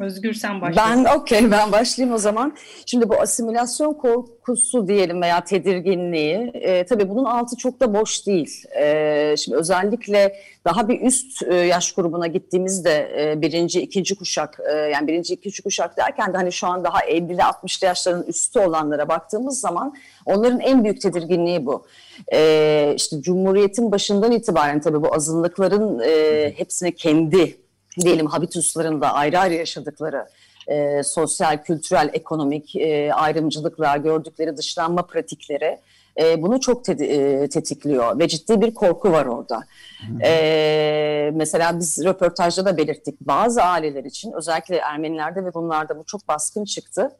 Özgür sen başla. Ben okey ben başlayayım o zaman. Şimdi bu asimilasyon korkusu diyelim veya tedirginliği e, tabii bunun altı çok da boş değil. E, şimdi özellikle daha bir üst e, yaş grubuna gittiğimizde e, birinci, ikinci kuşak e, yani birinci, ikinci kuşak derken de hani şu an daha 50'li 60'lı yaşların üstü olanlara baktığımız zaman onların en büyük tedirginliği bu. E, işte Cumhuriyet'in başından itibaren tabii bu azınlıkların e, hepsini kendi diyelim habituslarında ayrı ayrı yaşadıkları e, sosyal, kültürel, ekonomik e, ayrımcılıklar, gördükleri dışlanma pratikleri e, bunu çok te- e, tetikliyor ve ciddi bir korku var orada. E, mesela biz röportajda da belirttik bazı aileler için özellikle Ermenilerde ve Rumlarda bu çok baskın çıktı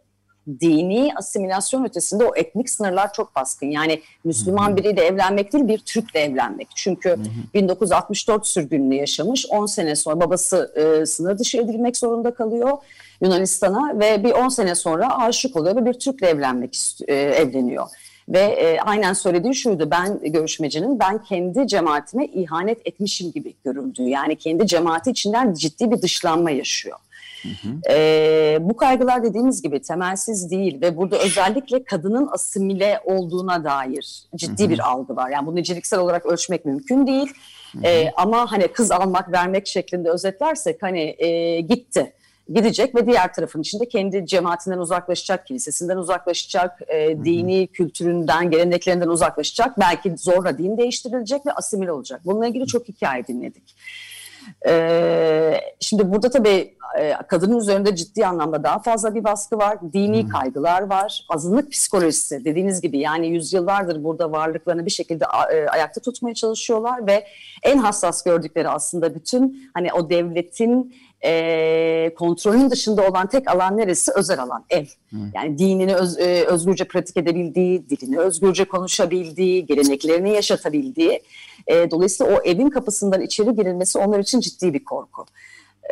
dini asimilasyon ötesinde o etnik sınırlar çok baskın. Yani Müslüman biriyle evlenmek değil bir Türk'le evlenmek. Çünkü 1964 sürgününü yaşamış 10 sene sonra babası e, sınır dışı edilmek zorunda kalıyor Yunanistan'a ve bir 10 sene sonra aşık oluyor ve bir Türk'le evlenmek e, evleniyor. Ve e, aynen söylediği şuydu ben görüşmecinin ben kendi cemaatime ihanet etmişim gibi görüldüğü yani kendi cemaati içinden ciddi bir dışlanma yaşıyor. Hı hı. E, bu kaygılar dediğimiz gibi temelsiz değil ve burada özellikle kadının asimile olduğuna dair ciddi hı hı. bir algı var. Yani bunu niceliksel olarak ölçmek mümkün değil. Hı hı. E, ama hani kız almak vermek şeklinde özetlersek hani e, gitti gidecek ve diğer tarafın içinde kendi cemaatinden uzaklaşacak, kilisesinden uzaklaşacak, e, dini kültüründen, geleneklerinden uzaklaşacak. Belki zorla din değiştirilecek ve asimile olacak. Bununla ilgili çok hikaye dinledik. Ee, şimdi burada tabii e, kadının üzerinde ciddi anlamda daha fazla bir baskı var. Dini hmm. kaygılar var. Azınlık psikolojisi dediğiniz gibi yani yüzyıllardır burada varlıklarını bir şekilde e, ayakta tutmaya çalışıyorlar ve en hassas gördükleri aslında bütün hani o devletin e, kontrolün dışında olan tek alan neresi? Özel alan, ev. Hı. Yani dinini öz, e, özgürce pratik edebildiği, dilini özgürce konuşabildiği, geleneklerini yaşatabildiği. E, dolayısıyla o evin kapısından içeri girilmesi onlar için ciddi bir korku.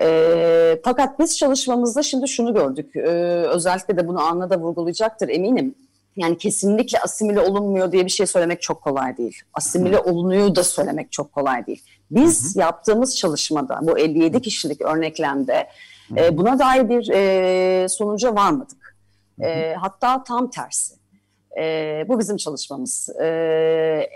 E, fakat biz çalışmamızda şimdi şunu gördük. E, özellikle de bunu Anna da vurgulayacaktır eminim. Yani kesinlikle asimile olunmuyor diye bir şey söylemek çok kolay değil. Asimile olunuyor da söylemek çok kolay değil. Biz hı hı. yaptığımız çalışmada bu 57 kişilik örneklemde e, buna dair bir e, sonuca varmadık. E, hatta tam tersi. E, bu bizim çalışmamız. E,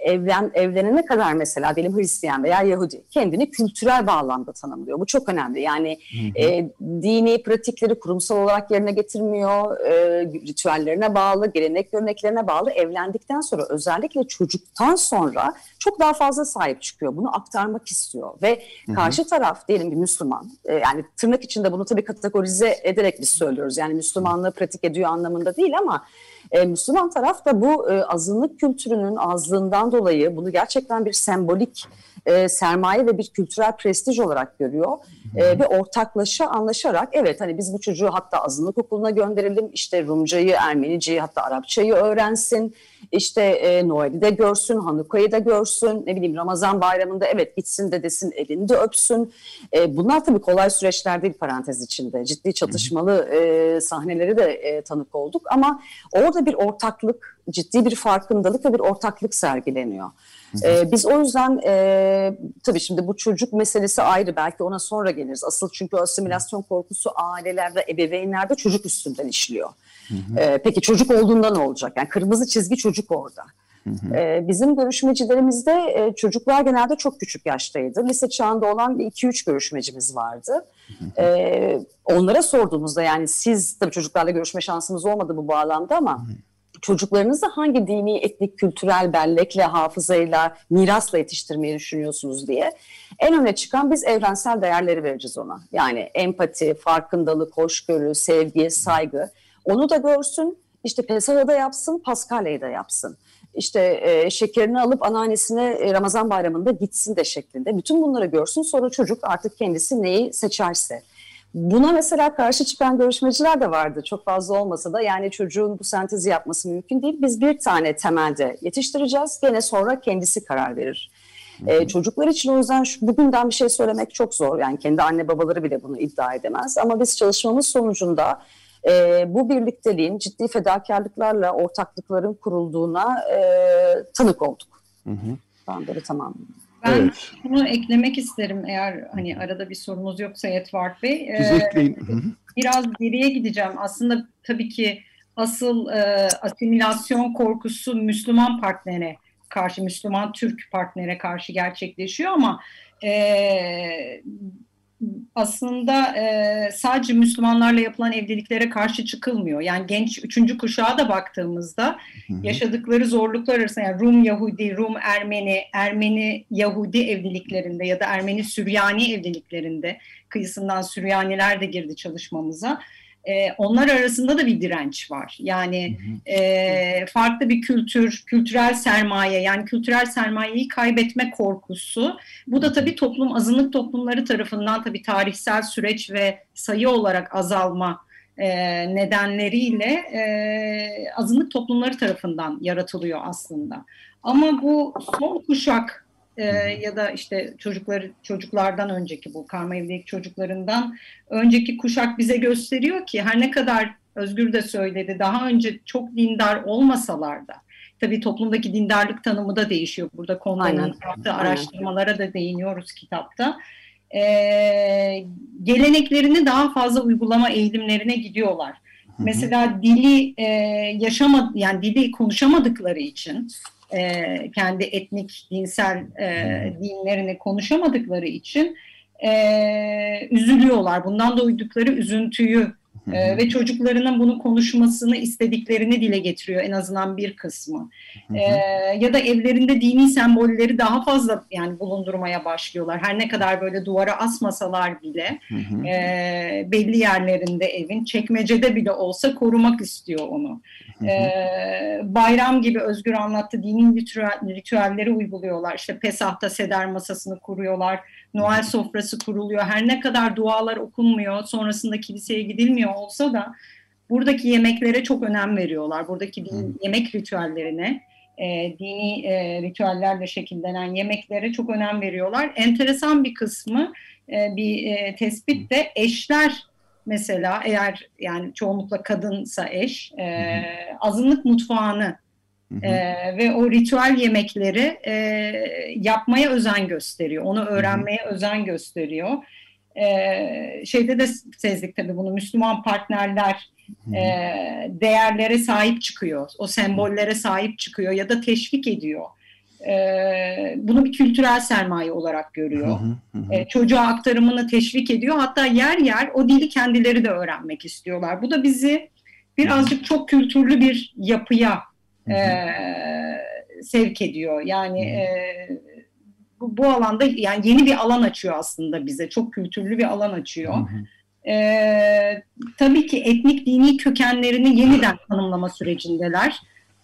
evlen evlenene kadar mesela diyelim Hristiyan veya Yahudi kendini kültürel bağlamda tanımlıyor. Bu çok önemli. Yani hı hı. E, dini pratikleri kurumsal olarak yerine getirmiyor. E, ritüellerine bağlı, gelenek göreneklerine bağlı. Evlendikten sonra özellikle çocuktan sonra çok daha fazla sahip çıkıyor. Bunu aktarmak istiyor ve hı hı. karşı taraf diyelim bir Müslüman. E, yani tırnak içinde bunu tabii kategorize ederek biz söylüyoruz. Yani Müslümanlığı pratik ediyor anlamında değil ama e, Müslüman taraf da bu e, azınlık kültürünün azlığından dolayı bunu gerçekten bir sembolik e, sermaye ve bir kültürel prestij olarak görüyor. E, ve ortaklaşa anlaşarak evet hani biz bu çocuğu hatta azınlık okuluna gönderelim işte Rumcayı, Ermeniceyi hatta Arapçayı öğrensin. işte e, Noel'i de görsün, Hanuka'yı da görsün, ne bileyim Ramazan bayramında evet gitsin de desin elini de öpsün. E, bunlar tabii kolay süreçler değil parantez içinde. Ciddi çatışmalı e, sahneleri de e, tanık olduk ama orada bir ortaklık, ciddi bir farkındalık ve bir ortaklık sergileniyor. Ee, biz o yüzden e, tabii şimdi bu çocuk meselesi ayrı belki ona sonra geliriz. Asıl çünkü asimilasyon korkusu ailelerde, ebeveynlerde çocuk üstünden işliyor. Ee, peki çocuk olduğunda ne olacak? Yani kırmızı çizgi çocuk orada. Ee, bizim görüşmecilerimizde e, çocuklar genelde çok küçük yaştaydı. Lise çağında olan 2-3 görüşmecimiz vardı. Ee, onlara sorduğumuzda yani siz tabii çocuklarla görüşme şansımız olmadı bu bağlamda ama çocuklarınızı hangi dini, etnik, kültürel bellekle, hafızayla, mirasla yetiştirmeyi düşünüyorsunuz diye en öne çıkan biz evrensel değerleri vereceğiz ona. Yani empati, farkındalık, hoşgörü, sevgi, saygı. Onu da görsün, işte Pesah'ı da yapsın, Paskalya'yı da yapsın. İşte e, şekerini alıp anneannesine e, Ramazan bayramında gitsin de şeklinde. Bütün bunları görsün sonra çocuk artık kendisi neyi seçerse. Buna mesela karşı çıkan görüşmeciler de vardı çok fazla olmasa da yani çocuğun bu sentezi yapması mümkün değil. Biz bir tane temelde yetiştireceğiz gene sonra kendisi karar verir. Ee, çocuklar için o yüzden şu, bugünden bir şey söylemek çok zor. Yani kendi anne babaları bile bunu iddia edemez. Ama biz çalışmamız sonucunda e, bu birlikteliğin ciddi fedakarlıklarla ortaklıkların kurulduğuna e, tanık olduk. Hı hı. Ben böyle tamam. Ben evet. şunu eklemek isterim eğer hani arada bir sorunuz yoksa Edward Bey. Siz ee, ekleyin. Biraz geriye gideceğim. Aslında tabii ki asıl e, asimilasyon korkusu Müslüman partnere karşı, Müslüman Türk partnere karşı gerçekleşiyor ama e, aslında e, sadece Müslümanlarla yapılan evliliklere karşı çıkılmıyor. Yani genç üçüncü kuşağa da baktığımızda hı hı. yaşadıkları zorluklar arasında yani Rum Yahudi, Rum Ermeni, Ermeni Yahudi evliliklerinde ya da Ermeni Süryani evliliklerinde kıyısından Süryaniler de girdi çalışmamıza. E, onlar arasında da bir direnç var. Yani e, farklı bir kültür, kültürel sermaye yani kültürel sermayeyi kaybetme korkusu. Bu da tabii toplum azınlık toplumları tarafından tabii tarihsel süreç ve sayı olarak azalma e, nedenleriyle e, azınlık toplumları tarafından yaratılıyor aslında. Ama bu son kuşak e, ya da işte çocukları çocuklardan önceki bu karma evlilik çocuklarından önceki kuşak bize gösteriyor ki her ne kadar Özgür de söyledi daha önce çok dindar olmasalar da tabii toplumdaki dindarlık tanımı da değişiyor. Burada konuların yaptığı araştırmalara da değiniyoruz kitapta. Ee, geleneklerini daha fazla uygulama eğilimlerine gidiyorlar. Mesela dili e, yaşama yani dili konuşamadıkları için e, kendi etnik, dinsel e, dinlerini konuşamadıkları için e, üzülüyorlar. Bundan duydukları üzüntüyü e, ve çocuklarının bunu konuşmasını istediklerini dile getiriyor en azından bir kısmı. E, ya da evlerinde dini sembolleri daha fazla yani bulundurmaya başlıyorlar. Her ne kadar böyle duvara asmasalar bile e, belli yerlerinde evin çekmecede bile olsa korumak istiyor onu. E, bayram gibi Özgür anlattı dini ritüel, ritüelleri uyguluyorlar. İşte Pesah'ta seder masasını kuruyorlar. Noel sofrası kuruluyor. Her ne kadar dualar okunmuyor, sonrasında kiliseye gidilmiyor olsa da buradaki yemeklere çok önem veriyorlar. Buradaki din, yemek ritüellerine, e, dini e, ritüellerle şekillenen yemeklere çok önem veriyorlar. Enteresan bir kısmı e, bir e, tespit de eşler mesela eğer yani çoğunlukla kadınsa eş e, azınlık mutfağını e, ve o ritüel yemekleri e, yapmaya özen gösteriyor. Onu öğrenmeye hı hı. özen gösteriyor. E, şeyde de sezdik tabii bunu Müslüman partnerler e, değerlere sahip çıkıyor. O sembollere sahip çıkıyor ya da teşvik ediyor. E, bunu bir kültürel sermaye olarak görüyor. Hı hı hı. E, çocuğa aktarımını teşvik ediyor. Hatta yer yer o dili kendileri de öğrenmek istiyorlar. Bu da bizi birazcık çok kültürlü bir yapıya e, sevk ediyor. Yani e, bu, bu alanda yani yeni bir alan açıyor aslında bize. Çok kültürlü bir alan açıyor. E, tabii ki etnik dini kökenlerini yeniden tanımlama sürecindeler.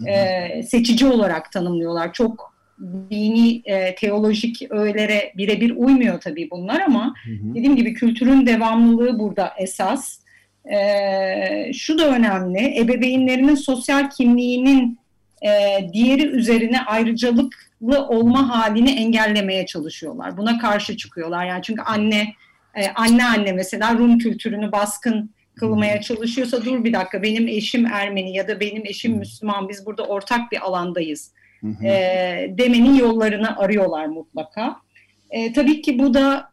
E, seçici olarak tanımlıyorlar. Çok dini, e, teolojik öğelere birebir uymuyor tabii bunlar ama hı hı. dediğim gibi kültürün devamlılığı burada esas. E, şu da önemli, ebeveynlerinin sosyal kimliğinin e, diğeri üzerine ayrıcalıklı olma halini engellemeye çalışıyorlar. Buna karşı çıkıyorlar. Yani çünkü anne e, anne anne mesela Rum kültürünü baskın kılmaya çalışıyorsa dur bir dakika benim eşim Ermeni ya da benim eşim Müslüman biz burada ortak bir alandayız e, demenin yollarını arıyorlar mutlaka. E, tabii ki bu da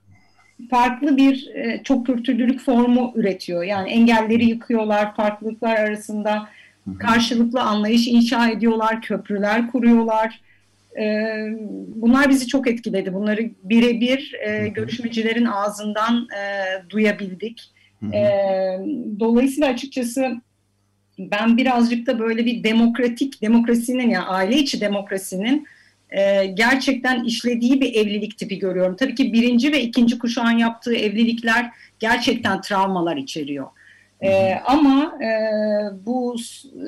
farklı bir e, çok kültürlülük formu üretiyor. Yani engelleri yıkıyorlar, farklılıklar arasında karşılıklı anlayış inşa ediyorlar, köprüler kuruyorlar. E, bunlar bizi çok etkiledi. Bunları birebir e, görüşmecilerin ağzından e, duyabildik. E, dolayısıyla açıkçası ben birazcık da böyle bir demokratik demokrasinin yani aile içi demokrasinin e, gerçekten işlediği bir evlilik tipi görüyorum. Tabii ki birinci ve ikinci kuşağın yaptığı evlilikler gerçekten travmalar içeriyor. E, ama e, bu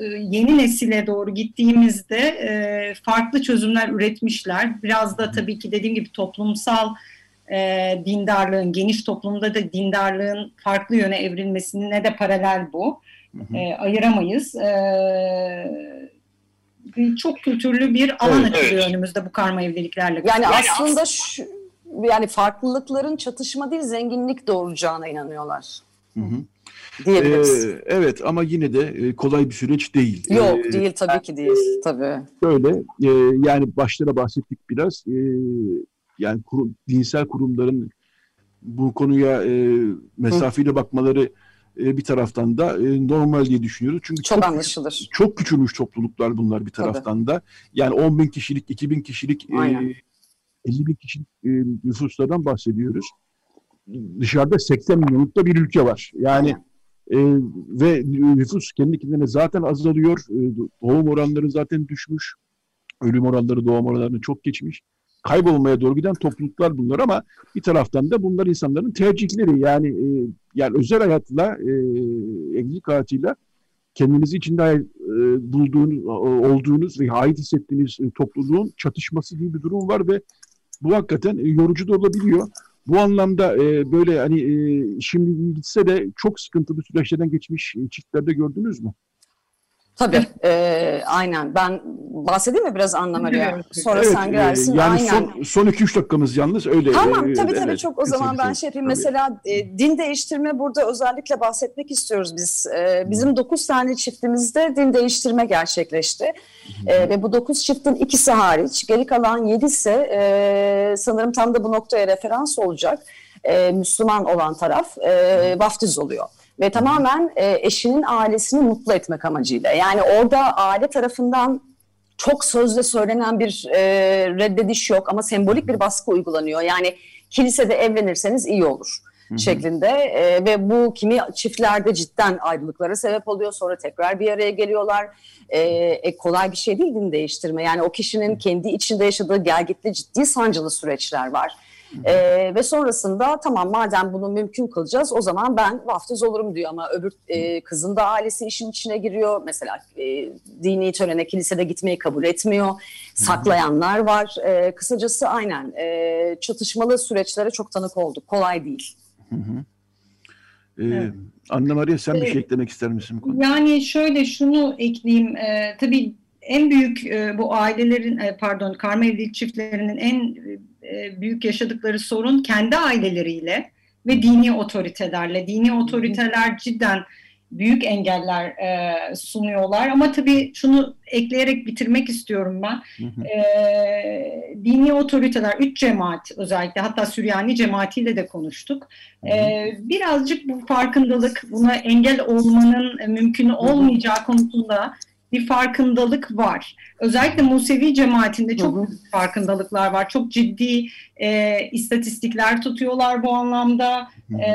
e, yeni nesile doğru gittiğimizde e, farklı çözümler üretmişler. Biraz da tabii ki dediğim gibi toplumsal e, dindarlığın, geniş toplumda da dindarlığın farklı yöne evrilmesine de paralel bu. E, ayıramayız. E, çok kültürlü bir alan evet, açılıyor evet. önümüzde bu karma evliliklerle. Yani, yani aslında şu, yani farklılıkların çatışma değil zenginlik doğuracağına inanıyorlar. Hı hı. Diyebiliriz. Ee, evet ama yine de e, kolay bir süreç değil. Yok ee, değil tabii ki değil. Tabii. Böyle e, yani başlara bahsettik biraz. E, yani kurum, dinsel kurumların bu konuya e, mesafeyle bakmaları e, bir taraftan da e, normal diye düşünüyoruz. Çünkü çok, çok anlaşılır. Çok küçülmüş topluluklar bunlar bir taraftan Tabii. da. Yani 10 bin kişilik, 2 bin kişilik, e, 50 bin kişilik e, nüfuslardan bahsediyoruz. Dışarıda 80 milyonlukta bir ülke var. Yani e, ve nüfus kendi kendine zaten azalıyor. E, doğum oranları zaten düşmüş. Ölüm oranları doğum oranlarını çok geçmiş. kaybolmaya doğru giden topluluklar bunlar ama bir taraftan da bunlar insanların tercihleri yani e, yani özel hayatla e, evlilik hayatıyla kendinizi içinde e, bulduğunuz olduğunuz ve ait hissettiğiniz e, topluluğun çatışması gibi bir durum var ve bu hakikaten e, yorucu da olabiliyor. Bu anlamda e, böyle hani e, şimdi gitse de çok sıkıntılı süreçlerden geçmiş e, çiftlerde gördünüz mü? Tabii, e, aynen. Ben bahsedeyim mi biraz anlamaya? Sonra evet, sen girersin. E, yani aynen. son, son 2-3 dakikamız yalnız öyle. Tamam, e, tabii tabii evet, çok o zaman ben şey yapayım. Tabii. Mesela e, din değiştirme burada özellikle bahsetmek istiyoruz biz. E, bizim 9 tane çiftimizde din değiştirme gerçekleşti. E, ve bu 9 çiftin ikisi hariç, geri kalan 7 ise e, sanırım tam da bu noktaya referans olacak. E, Müslüman olan taraf e, vaftiz oluyor ve tamamen e, eşinin ailesini mutlu etmek amacıyla. Yani orada aile tarafından çok sözle söylenen bir e, reddediş yok ama sembolik bir baskı uygulanıyor. Yani kilisede evlenirseniz iyi olur şeklinde e, ve bu kimi çiftlerde cidden ayrılıklara sebep oluyor. Sonra tekrar bir araya geliyorlar. E, e, kolay bir şey değil din değiştirme. Yani o kişinin kendi içinde yaşadığı gelgitli ciddi sancılı süreçler var. Ee, ve sonrasında tamam madem bunu mümkün kılacağız o zaman ben vaftiz olurum diyor ama öbür e, kızın da ailesi işin içine giriyor. Mesela e, dini törene kilisede gitmeyi kabul etmiyor. Saklayanlar var. E, kısacası aynen e, çatışmalı süreçlere çok tanık olduk. Kolay değil. Hı hı. Ee, evet. Anna Maria sen bir şey eklemek ister misin bu konuda? Yani şöyle şunu ekleyeyim. E, tabii en büyük e, bu ailelerin e, pardon karma evlilik çiftlerinin en e, büyük yaşadıkları sorun kendi aileleriyle ve dini otoritelerle. Dini otoriteler cidden büyük engeller e, sunuyorlar ama tabii şunu ekleyerek bitirmek istiyorum ben. E, dini otoriteler, üç cemaat özellikle hatta Süryani cemaatiyle de konuştuk. E, birazcık bu farkındalık, buna engel olmanın mümkün olmayacağı konusunda bir farkındalık var. Özellikle Musevi cemaatinde çok hı hı. farkındalıklar var. Çok ciddi e, istatistikler tutuyorlar bu anlamda. E,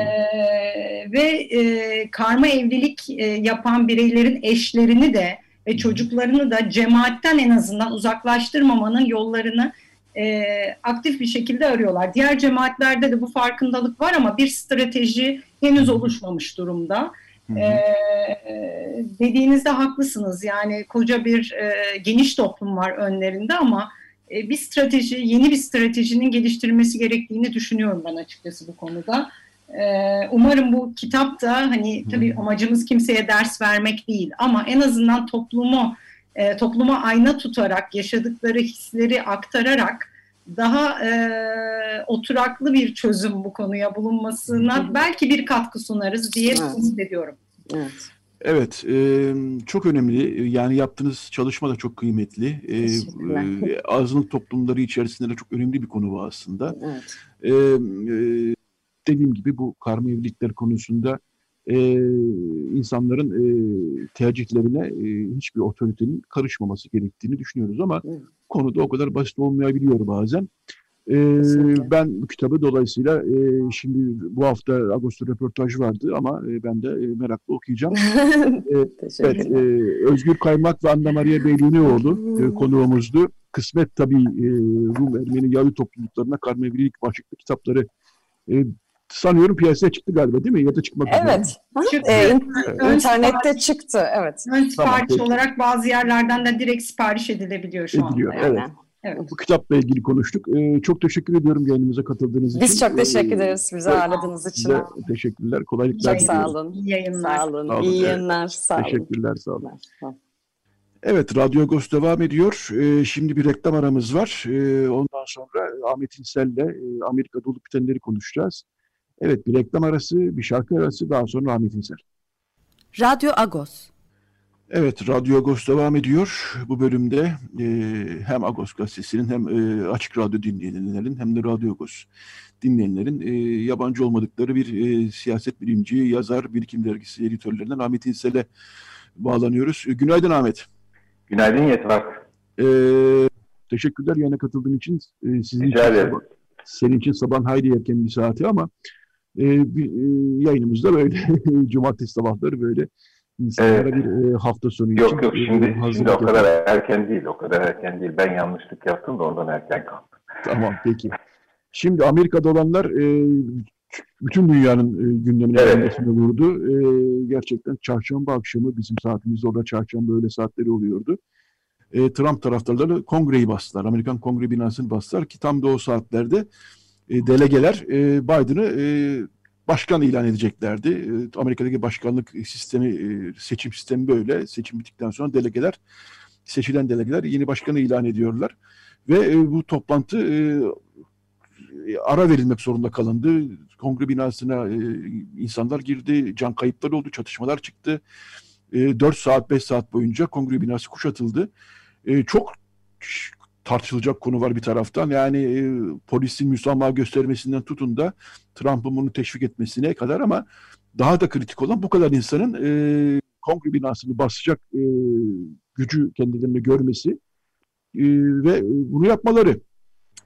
ve e, karma evlilik e, yapan bireylerin eşlerini de ve çocuklarını da cemaatten en azından uzaklaştırmamanın yollarını e, aktif bir şekilde arıyorlar. Diğer cemaatlerde de bu farkındalık var ama bir strateji henüz oluşmamış durumda. Ee, dediğinizde haklısınız. Yani koca bir e, geniş toplum var önlerinde ama e, bir strateji, yeni bir stratejinin geliştirilmesi gerektiğini düşünüyorum ben açıkçası bu konuda. Ee, umarım bu kitap da hani tabii amacımız kimseye ders vermek değil ama en azından toplumu e, topluma ayna tutarak yaşadıkları hisleri aktararak daha e, oturaklı bir çözüm bu konuya bulunmasına belki bir katkı sunarız diye evet. umut ediyorum. Evet. Evet, e, çok önemli. Yani yaptığınız çalışma da çok kıymetli. E, azınlık toplumları içerisinde de çok önemli bir konu bu aslında. Evet. E, e, dediğim gibi bu karma evlilikler konusunda e, insanların e, tercihlerine e, hiçbir otoritenin karışmaması gerektiğini düşünüyoruz ama evet. konuda o kadar basit olmayabiliyor bazen. E, ben bu kitabı dolayısıyla e, şimdi bu hafta Ağustos röportaj vardı ama e, ben de e, merakla okuyacağım. e, evet, e, Özgür Kaymak ve Anna Maria Beylunioğlu e, konuğumuzdu. Kısmet tabii e, Rum Ermeni Yahudi topluluklarına karmevrilik başlıklı kitapları e, sanıyorum piyasaya çıktı galiba değil mi? Ya da çıkmak Evet. Çıktı. Ee, evet. İnternette çıktı. Evet. Ön sipariş tamam, olarak bazı yerlerden de direkt sipariş edilebiliyor şu Ediliyor, anda. Evet. Evet. Bu kitapla ilgili konuştuk. Ee, çok teşekkür ediyorum yayınımıza katıldığınız Biz için. çok teşekkür ee, ederiz bizi evet. ağırladığınız için. Size teşekkürler, kolaylıklar Çok sağ olun. İyi yayınlar. Sağ olun. Sağ olun. İyi yayınlar. Sağ olun. Teşekkürler, sağ olun. Evet, Radyo Agos devam ediyor. Ee, şimdi bir reklam aramız var. Ee, ondan sonra Ahmet İnsel'le e, Amerika'da olup bitenleri konuşacağız. Evet, bir reklam arası, bir şarkı arası, daha sonra Ahmet İnsel. Radyo Agos. Evet, Radyo Agos devam ediyor. Bu bölümde e, hem Agos gazetesinin hem e, Açık Radyo dinleyenlerin hem de Radyo Agos dinleyenlerin e, yabancı olmadıkları bir e, siyaset bilimci, yazar, birikim dergisi editörlerinden Ahmet İnsel'e bağlanıyoruz. E, günaydın Ahmet. Günaydın Yetvar. E, teşekkürler yayına katıldığın için. E, sizin Rica için sabah, senin için sabah hayli erken bir saati ama e, bir, e, yayınımızda böyle cumartesi sabahları böyle insanlara Evet. bir e, hafta sonu için Yok yok e, şimdi, şimdi hazırlık o kadar erken değil. O kadar erken değil. Ben yanlışlık yaptım da ondan erken kalktım. tamam peki. Şimdi Amerika'da olanlar e, bütün dünyanın e, gündemine evet. vurdu. E, gerçekten çarşamba akşamı bizim saatimizde orada çarşamba öyle saatleri oluyordu. E, Trump taraftarları kongreyi bastılar. Amerikan kongre binasını bastılar ki tam da o saatlerde e, delegeler e, Biden'ı e, başkan ilan edeceklerdi. E, Amerika'daki başkanlık sistemi, e, seçim sistemi böyle. Seçim bittikten sonra delegeler, seçilen delegeler yeni başkanı ilan ediyorlar. Ve e, bu toplantı e, ara verilmek zorunda kalındı. Kongre binasına e, insanlar girdi, can kayıpları oldu, çatışmalar çıktı. E, 4 saat, 5 saat boyunca kongre binası kuşatıldı. E, çok tartışılacak konu var bir taraftan. Yani e, polisin müsamaha göstermesinden tutun da Trump'ın bunu teşvik etmesine kadar ama daha da kritik olan bu kadar insanın e, kongre binasını basacak e, gücü kendilerine görmesi e, ve bunu yapmaları.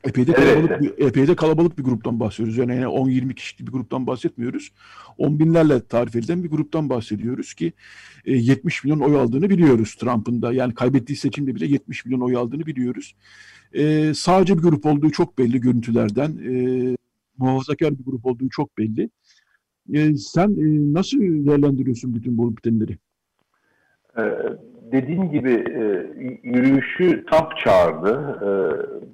Epey de kalabalık, evet. bir, epey de kalabalık bir gruptan bahsediyoruz. Yani, yani 10-20 kişilik bir gruptan bahsetmiyoruz. 10 binlerle tarif edilen bir gruptan bahsediyoruz ki e, 70 milyon oy aldığını biliyoruz Trump'ın da. Yani kaybettiği seçimde bile 70 milyon oy aldığını biliyoruz. E, sadece bir grup olduğu çok belli görüntülerden. E, muhafazakar bir grup olduğu çok belli. E, sen e, nasıl değerlendiriyorsun bütün bu bitenleri? Ee, dediğim gibi e, yürüyüşü Trump çağırdı. E,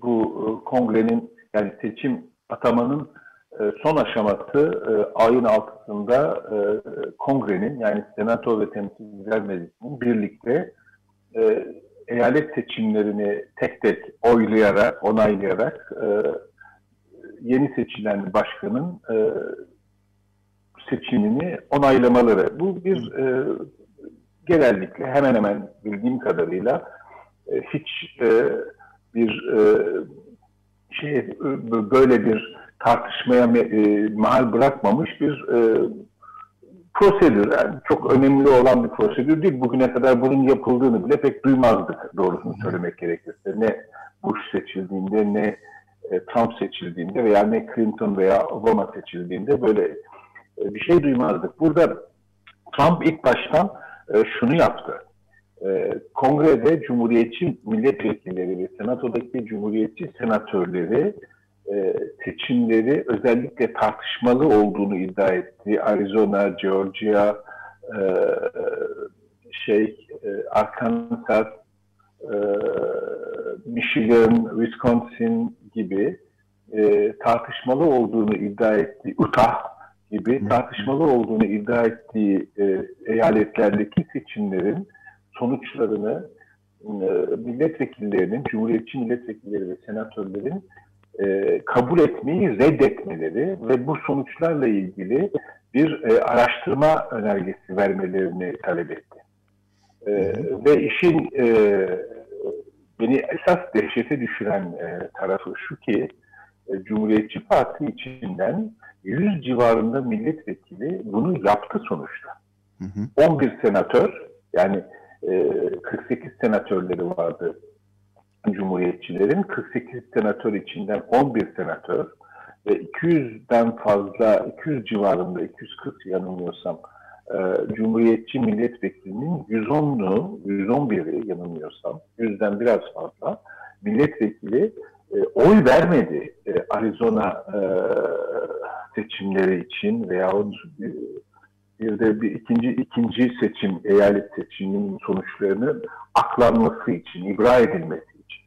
bu e, kongrenin yani seçim atamanın e, son aşaması e, ayın altısında e, kongrenin yani Senato ve Temsilciler Meclisi'nin birlikte e, eyalet seçimlerini tek tek oylayarak, onaylayarak e, yeni seçilen başkanın e, seçimini onaylamaları. Bu bir e, genellikle hemen hemen bildiğim kadarıyla e, hiç e, bir e, şey e, böyle bir tartışmaya e, mahal bırakmamış bir e, prosedür. Yani çok önemli olan bir prosedür değil. Bugüne kadar bunun yapıldığını bile pek duymazdık doğrusunu söylemek gerekirse. Ne Bush seçildiğinde ne e, Trump seçildiğinde veya ne Clinton veya Obama seçildiğinde böyle e, bir şey duymazdık. Burada Trump ilk baştan e, şunu yaptı. E, kongrede Cumhuriyetçi milletvekilleri ve Senato'daki Cumhuriyetçi senatörleri e, seçimleri özellikle tartışmalı olduğunu iddia etti. Arizona, Georgia, e, şey e, Arkansas, e, Michigan, Wisconsin gibi tartışmalı olduğunu iddia etti. Utah gibi tartışmalı olduğunu iddia ettiği e, eyaletlerdeki seçimlerin sonuçlarını e, milletvekillerinin, cumhuriyetçi milletvekilleri ve senatörlerin e, kabul etmeyi reddetmeleri ve bu sonuçlarla ilgili bir e, araştırma önergesi vermelerini talep etti. E, ve işin e, beni esas dehşete düşüren e, tarafı şu ki e, Cumhuriyetçi Parti içinden 100 civarında milletvekili bunu yaptı sonuçta. Hı hı. 11 senatör yani e, 48 senatörleri vardı Cumhuriyetçilerin. 48 senatör içinden 11 senatör ve 200'den fazla 200 civarında 240 yanılmıyorsam e, Cumhuriyetçi milletvekilinin 110'u 111'i yanılmıyorsam 100'den biraz fazla milletvekili oy vermedi e, Arizona e, seçimleri için veya bir de bir ikinci ikinci seçim eyalet seçiminin sonuçlarının aklanması için, ibra edilmesi için.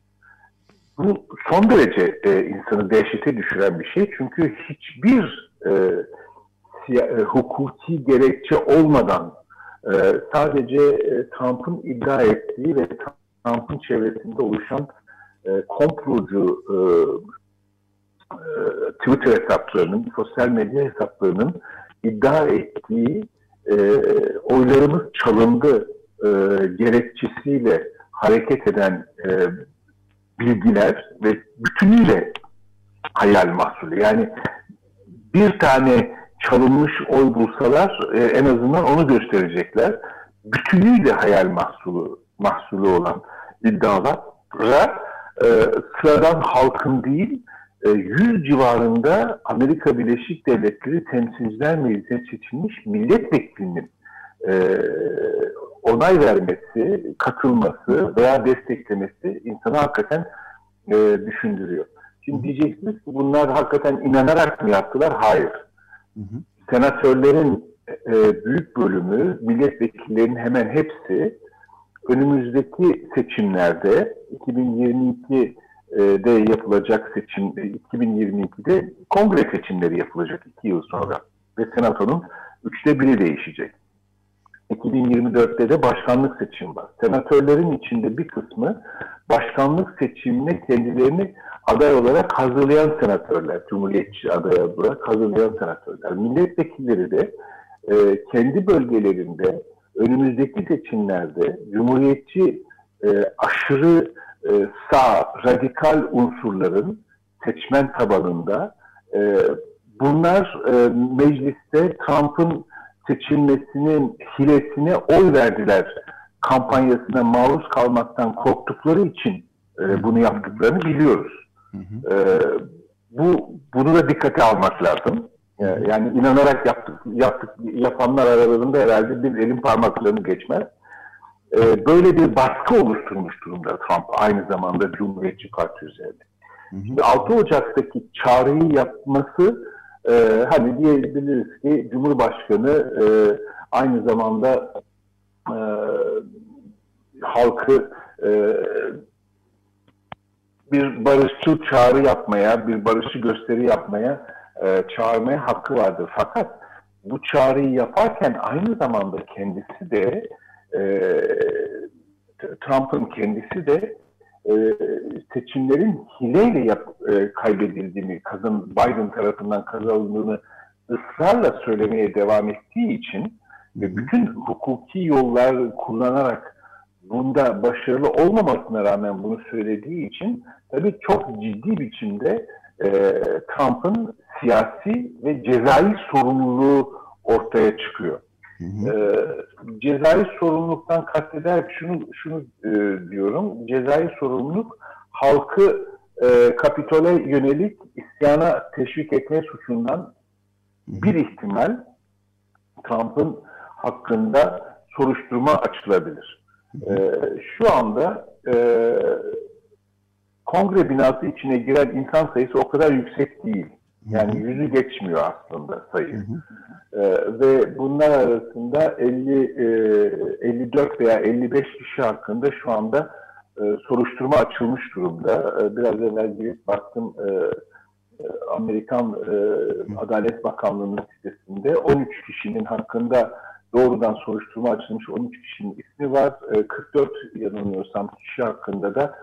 Bu son derece e, insanı dehşete düşüren bir şey. Çünkü hiçbir e, e, hukuki gerekçe olmadan e, sadece e, Trump'ın iddia ettiği ve Trump'ın çevresinde oluşan e, komplocu e, e, Twitter hesaplarının, sosyal medya hesaplarının iddia ettiği e, oylarımız çalındı e, gerekçesiyle hareket eden e, bilgiler ve bütünüyle hayal mahsulü. Yani bir tane çalınmış oy bulsalar e, en azından onu gösterecekler. Bütünüyle hayal mahsulü, mahsulü olan iddialara e, sıradan halkın değil, 100 e, civarında Amerika Birleşik Devletleri Temsilciler Meclisi'ne seçilmiş milletvekilinin e, onay vermesi, katılması veya desteklemesi insanı hakikaten e, düşündürüyor. Şimdi diyeceksiniz ki bunlar hakikaten inanarak mı yaptılar? Hayır. Hı hı. Senatörlerin e, büyük bölümü, milletvekillerinin hemen hepsi önümüzdeki seçimlerde 2022'de yapılacak seçim 2022'de kongre seçimleri yapılacak iki yıl sonra ve senatonun üçte biri değişecek. 2024'te de başkanlık seçimi var. Senatörlerin içinde bir kısmı başkanlık seçimine kendilerini aday olarak hazırlayan senatörler, cumhuriyetçi aday olarak hazırlayan senatörler. Milletvekilleri de e, kendi bölgelerinde önümüzdeki seçimlerde cumhuriyetçi e, aşırı e, sağ, radikal unsurların seçmen tabanında e, bunlar e, mecliste Trump'ın seçilmesinin hilesine oy verdiler kampanyasına maruz kalmaktan korktukları için e, bunu yaptıklarını biliyoruz. E, bu bunu da dikkate almak lazım. Yani inanarak yaptık, yaptık yapanlar aralarında herhalde bir elin parmaklarını geçmez. E, böyle bir baskı oluşturmuş durumda Trump aynı zamanda Cumhuriyetçi Parti üzerinde. Şimdi 6 Ocak'taki çağrıyı yapması e, hani diyebiliriz ki Cumhurbaşkanı e, aynı zamanda e, halkı e, bir barışçı çağrı yapmaya, bir barışçı gösteri yapmaya e, çağırmaya hakkı vardır. Fakat bu çağrıyı yaparken aynı zamanda kendisi de e, Trump'ın kendisi de e, seçimlerin hileyle yap, e, kaybedildiğini, kazın Biden tarafından kazanıldığını ısrarla söylemeye devam ettiği için ve bütün hukuki yollar kullanarak bunda başarılı olmamasına rağmen bunu söylediği için tabii çok ciddi biçimde e, Trump'ın siyasi ve cezai sorumluluğu ortaya çıkıyor. Hı hı. E, cezai sorumluluktan kasteder şunu şunu e, diyorum. Cezai sorumluluk halkı e, Kapitol'e yönelik isyana teşvik etme suçundan hı bir ihtimal Trump'ın hakkında soruşturma açılabilir. E, şu anda e, kongre binası içine giren insan sayısı o kadar yüksek değil. Yani yüzü geçmiyor aslında sayı. Hı hı. Ee, ve bunlar arasında 50, e, 54 veya 55 kişi hakkında şu anda e, soruşturma açılmış durumda. E, biraz evvel girip baktım e, e Amerikan e, Adalet Bakanlığı'nın sitesinde 13 kişinin hakkında doğrudan soruşturma açılmış 13 kişinin ismi var. E, 44 yanılmıyorsam kişi hakkında da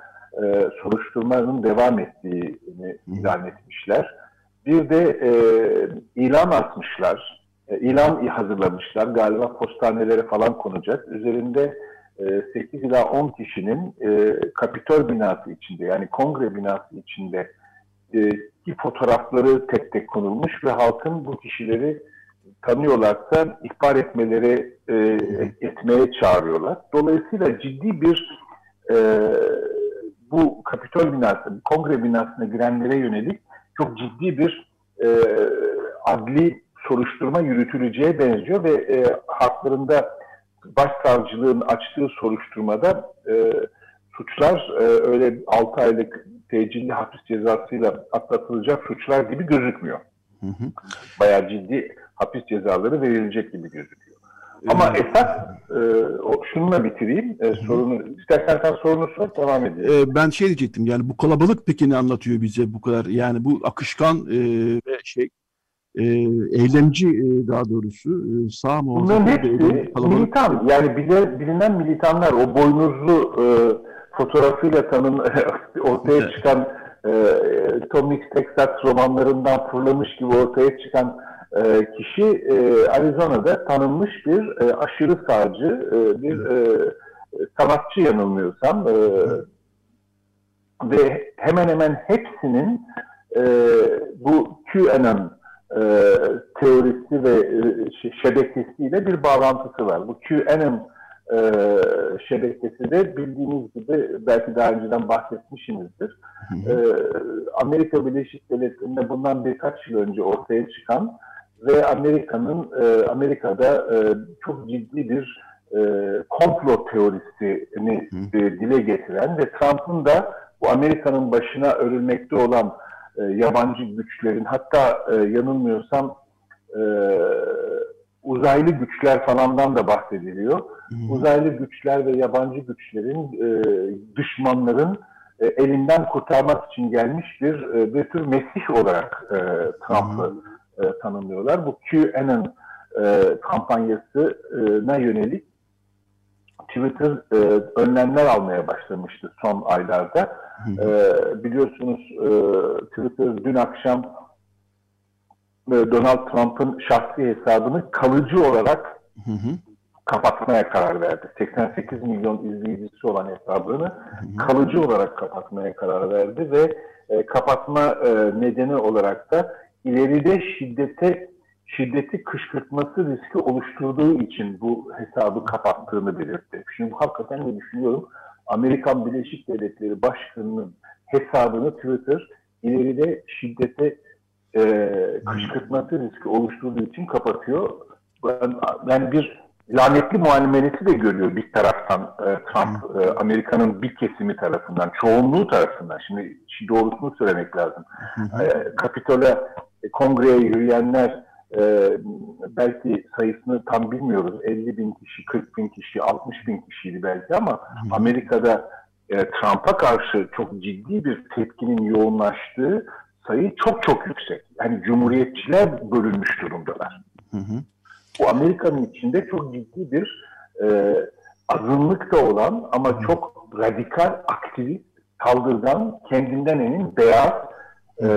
e, soruşturmanın devam ettiğini ilan etmişler. Bir de e, ilan atmışlar, e, ilan hazırlamışlar. Galiba postanelere falan konacak. Üzerinde e, 8 ila 10 kişinin e, Kapitol binası içinde yani kongre binası içinde e, ki fotoğrafları tek tek konulmuş ve halkın bu kişileri tanıyorlarsa ihbar etmeleri e, etmeye çağırıyorlar. Dolayısıyla ciddi bir e, bu Kapitol binası, kongre binasına girenlere yönelik çok ciddi bir e, adli soruşturma yürütüleceğe benziyor ve e, haklarında başsavcılığın açtığı soruşturmada e, suçlar e, öyle 6 aylık tecilli hapis cezasıyla atlatılacak suçlar gibi gözükmüyor. Hı hı. Bayağı ciddi hapis cezaları verilecek gibi gözüküyor. Ama esas e, şununla bitireyim e, sorunu. İstersen sen sorunu sor devam edelim. E, ben şey diyecektim yani bu kalabalık peki ne anlatıyor bize bu kadar? Yani bu akışkan e, ve şey e, eylemci e, daha doğrusu e, sağ mı? Bunların hepsi militan. Yani bize, bilinen militanlar o boynuzlu e, fotoğrafıyla tanın ortaya evet. çıkan e, Tom Mix Texas romanlarından fırlamış gibi ortaya çıkan e, kişi e, Arizona'da tanınmış bir e, aşırı sağcı, e, bir e, sanatçı yanılmıyorsam e, ve hemen hemen hepsinin e, bu QAnon e, teorisi ve e, şebekesiyle bir bağlantısı var. Bu QAnon e, şebekesi de bildiğiniz gibi belki daha önceden bahsetmişsinizdir. E, Amerika Birleşik Devletleri'nde bundan birkaç yıl önce ortaya çıkan ve Amerika'nın e, Amerika'da e, çok ciddi bir e, komplo teorisini e, dile getiren ve Trump'ın da bu Amerika'nın başına örülmekte olan e, yabancı güçlerin hatta e, yanılmıyorsam e, uzaylı güçler falandan da bahsediliyor. Hmm. Uzaylı güçler ve yabancı güçlerin e, düşmanların e, elinden kurtarmak için gelmiş bir, e, bir tür mesih olarak e, Trump'ı e, tanımlıyorlar. Bu QAnon e, kampanyasına yönelik Twitter e, önlemler almaya başlamıştı son aylarda. E, biliyorsunuz e, Twitter dün akşam e, Donald Trump'ın şahsi hesabını kalıcı olarak hı hı. kapatmaya karar verdi. 88 milyon izleyicisi olan hesabını hı kalıcı olarak kapatmaya karar verdi ve e, kapatma e, nedeni olarak da ileride şiddete şiddeti kışkırtması riski oluşturduğu için bu hesabı kapattığını belirtti. Şimdi hakikaten de düşünüyorum Amerikan Birleşik Devletleri Başkanı'nın hesabını Twitter ileride şiddete e, kışkırtması riski oluşturduğu için kapatıyor. Yani bir lanetli muamelesi de görüyor bir taraftan e, Trump, e, Amerika'nın bir kesimi tarafından, çoğunluğu tarafından. Şimdi doğrusunu söylemek lazım. E, Kapitol'a, e, kongreye yürüyenler e, belki sayısını tam bilmiyoruz. 50 bin kişi, 40 bin kişi, 60 bin kişiydi belki ama Amerika'da e, Trump'a karşı çok ciddi bir tepkinin yoğunlaştığı sayı çok çok yüksek. Yani cumhuriyetçiler bölünmüş durumdalar. Hı hı. Bu Amerika'nın içinde çok ciddi bir e, azınlık da olan ama çok radikal, aktivist, kaldırgan, kendinden emin, beyaz, e,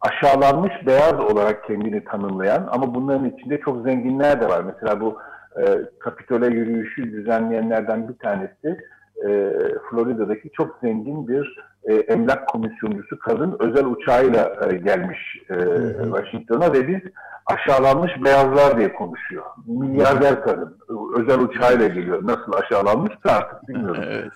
aşağılanmış beyaz olarak kendini tanımlayan ama bunların içinde çok zenginler de var. Mesela bu e, Kapitol'e yürüyüşü düzenleyenlerden bir tanesi e, Florida'daki çok zengin bir e, emlak komisyoncusu kadın özel uçağıyla e, gelmiş e, Washington'a ve biz aşağılanmış beyazlar diye konuşuyor. Milyarder kadın özel uçağıyla geliyor. Nasıl aşağılanmışsa artık bilmiyorum. evet.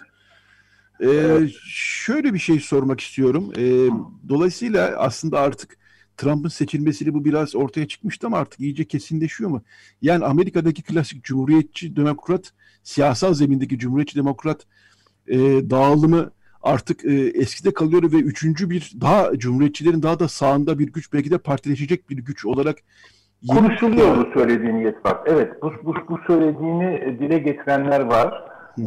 Ee, şöyle bir şey sormak istiyorum. Ee, dolayısıyla aslında artık Trump'ın seçilmesiyle bu biraz ortaya çıkmıştı ama artık iyice kesinleşiyor mu? Yani Amerika'daki klasik cumhuriyetçi demokrat, siyasal zemindeki cumhuriyetçi demokrat e, dağılımı artık e, eskide kalıyor ve üçüncü bir daha cumhuriyetçilerin daha da sağında bir güç belki de partileşecek bir güç olarak konuşuluyor bu söylediğin Yetbak. Evet bu, bu, bu söylediğini dile getirenler var. Ee,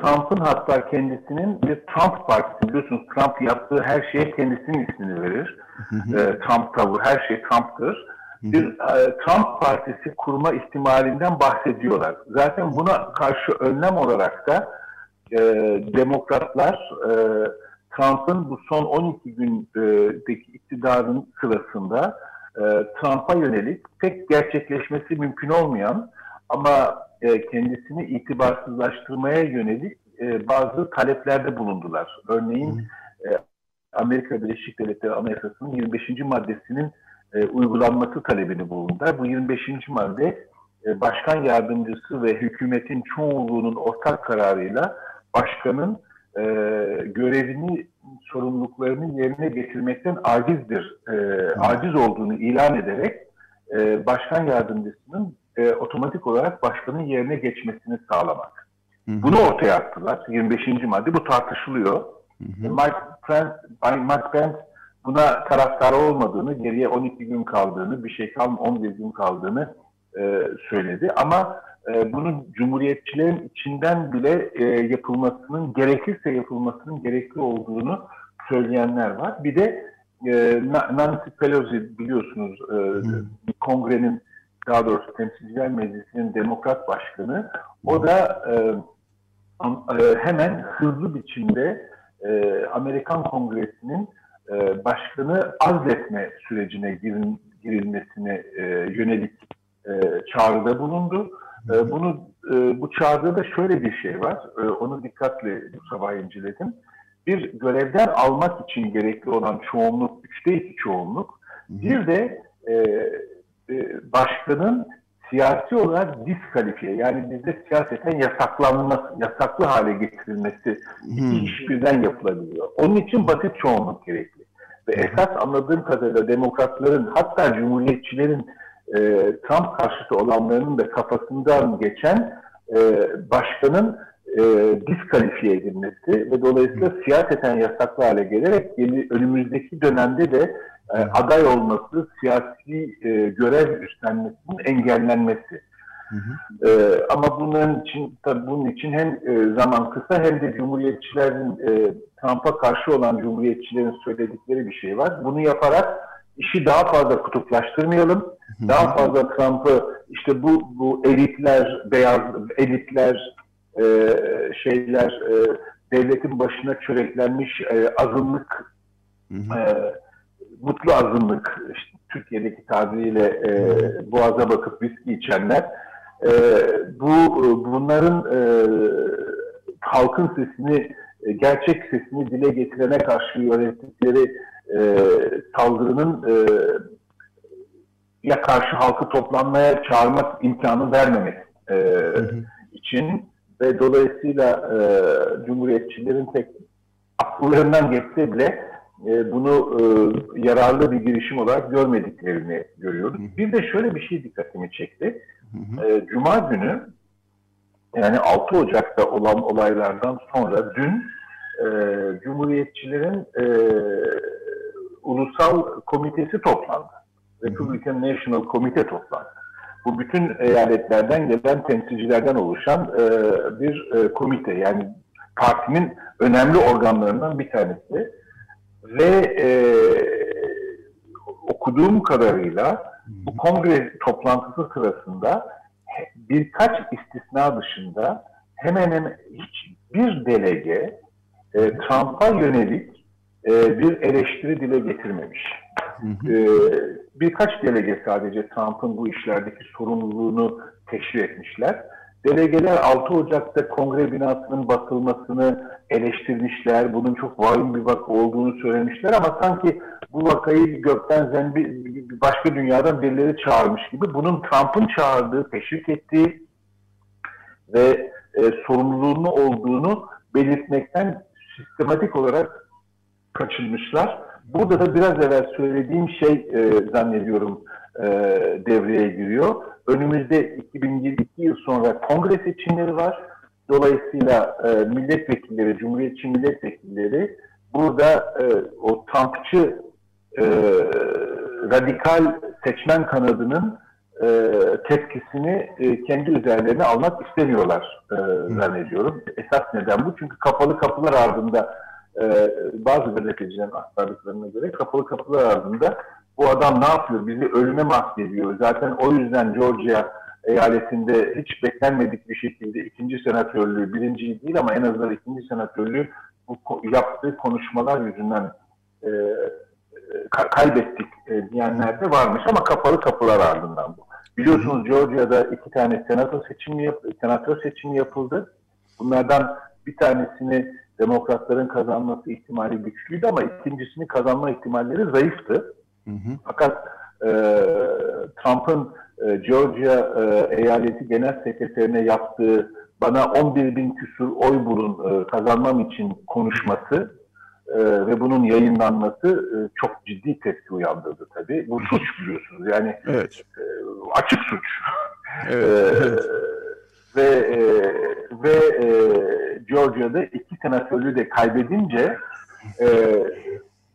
Trump'ın hatta kendisinin bir Trump partisi biliyorsunuz Trump yaptığı her şeye kendisinin ismini verir. Ee, Trump tavır her şey Trump'tır. Bir e, Trump partisi kurma ihtimalinden bahsediyorlar. Zaten buna karşı önlem olarak da e, demokratlar e, Trump'ın bu son 12 gündeki iktidarın sırasında e, Trump'a yönelik pek gerçekleşmesi mümkün olmayan ama e, kendisini itibarsızlaştırmaya yönelik e, bazı taleplerde bulundular. Örneğin e, Amerika Birleşik Devletleri Anayasası'nın 25. maddesinin e, uygulanması talebini bulundular. Bu 25. madde e, başkan yardımcısı ve hükümetin çoğunluğunun ortak kararıyla başkanın e, görevini, sorumluluklarını yerine getirmekten acizdir, e, aciz olduğunu ilan ederek e, başkan yardımcısının e, otomatik olarak başkanın yerine geçmesini sağlamak. Hı hı. Bunu ortaya attılar. 25. madde bu tartışılıyor. Hı hı. Mike Pence, Mike Pence buna taraftar olmadığını, geriye 12 gün kaldığını, bir şey kalm 11 gün kaldığını e, söyledi. Ama e, bunun cumhuriyetçilerin içinden bile e, yapılmasının, gerekirse yapılmasının gerekli olduğunu söyleyenler var. Bir de e, Nancy Pelosi biliyorsunuz e, hmm. kongrenin daha doğrusu Temsilciler Meclisi'nin demokrat başkanı. O da e, e, hemen hızlı biçimde e, Amerikan Kongresi'nin e, başkanı azletme sürecine girin, girilmesine e, yönelik e, çağrıda bulundu. E, bunu e, bu çağrıda da şöyle bir şey var. E, onu dikkatle bu sabah inceledim. Bir görevden almak için gerekli olan çoğunluk, üçte iki çoğunluk. Bir de e, e, başkanın siyasi olarak diskalifiye yani bizde siyaseten yasaklanması, yasaklı hale getirilmesi hmm. iş birden yapılabiliyor. Onun için basit çoğunluk gerekli. Ve esas anladığım kadarıyla demokratların hatta cumhuriyetçilerin e, Trump karşıtı olanlarının da kafasından geçen e, başkanın e, diskalifiye edilmesi ve dolayısıyla siyaseten yasaklı hale gelerek yeni, önümüzdeki dönemde de e, aday olması, siyasi e, görev üstlenmesinin engellenmesi. Hı hı. E, ama bunun için tabii bunun için hem e, zaman kısa hem de Cumhuriyetçilerin e, Trump'a karşı olan Cumhuriyetçilerin söyledikleri bir şey var. Bunu yaparak işi daha fazla kutuplaştırmayalım. Daha fazla Trump'ı işte bu bu elitler, beyaz elitler, e, şeyler, e, devletin başına çöreklenmiş e, azınlık. E, mutlu azınlık, işte Türkiye'deki tabiriyle e, boğaza bakıp viski içenler, e, bu bunların e, halkın sesini, e, gerçek sesini dile getirene karşı yönettikleri e, saldırının e, ya karşı halkı toplanmaya çağırmak imkanı vermemek e, hı hı. için ve dolayısıyla e, Cumhuriyetçilerin tek akıllarından geçse bile e, bunu e, yararlı bir girişim olarak görmediklerini görüyoruz. Hı. Bir de şöyle bir şey dikkatimi çekti. Hı hı. E, Cuma günü yani 6 Ocak'ta olan olaylardan sonra dün e, Cumhuriyetçilerin e, ulusal komitesi toplandı. Republican National Committee toplandı. Bu bütün eyaletlerden gelen temsilcilerden oluşan e, bir e, komite. Yani partinin önemli organlarından bir tanesi. Ve e, okuduğum kadarıyla bu kongre toplantısı sırasında birkaç istisna dışında hemen hemen hiçbir delege e, Trump'a yönelik e, bir eleştiri dile getirmemiş. E, birkaç delege sadece Trump'ın bu işlerdeki sorumluluğunu teşvik etmişler. Delegeler 6 Ocak'ta kongre binasının basılmasını eleştirmişler. Bunun çok vahim bir vaka olduğunu söylemişler ama sanki bu vakayı gökten zembi başka dünyadan birileri çağırmış gibi bunun Trump'ın çağırdığı, teşvik ettiği ve e, sorumluluğunu olduğunu belirtmekten sistematik olarak kaçınmışlar. Burada da biraz evvel söylediğim şey e, zannediyorum e, devreye giriyor. Önümüzde 2022 yıl sonra kongre seçimleri var. Dolayısıyla e, milletvekilleri, cumhuriyetçi milletvekilleri burada e, o Trumpçı e, radikal seçmen kanadının e, tepkisini e, kendi üzerlerine almak istemiyorlar e, zannediyorum. Esas neden bu. Çünkü kapalı kapılar ardında e, bazı gazetecilerin aktardıklarına göre kapalı kapılar ardında bu adam ne yapıyor? Bizi ölüme mahvediyor. Zaten o yüzden Georgia eyaletinde hiç beklenmedik bir şekilde ikinci senatörlüğü, birinci değil ama en azından ikinci senatörlüğü bu yaptığı konuşmalar yüzünden e, kaybettik e, diyenler de varmış ama kapalı kapılar ardından bu. Biliyorsunuz Georgia'da iki tane senato seçimi yap senatör seçimi yapıldı. Bunlardan bir tanesini demokratların kazanması ihtimali güçlüydü ama ikincisini kazanma ihtimalleri zayıftı. Hı hı. Fakat e, Trump'ın e, Georgia e, eyaleti genel sekreterine yaptığı bana 11 bin küsur oy bulun e, kazanmam için konuşması e, ve bunun yayınlanması e, çok ciddi tepki uyandırdı tabii. Bu suç biliyorsunuz yani evet. e, açık suç. Evet, e, evet. Ve e, ve e, Georgia'da iki senatörlüğü de kaybedince e,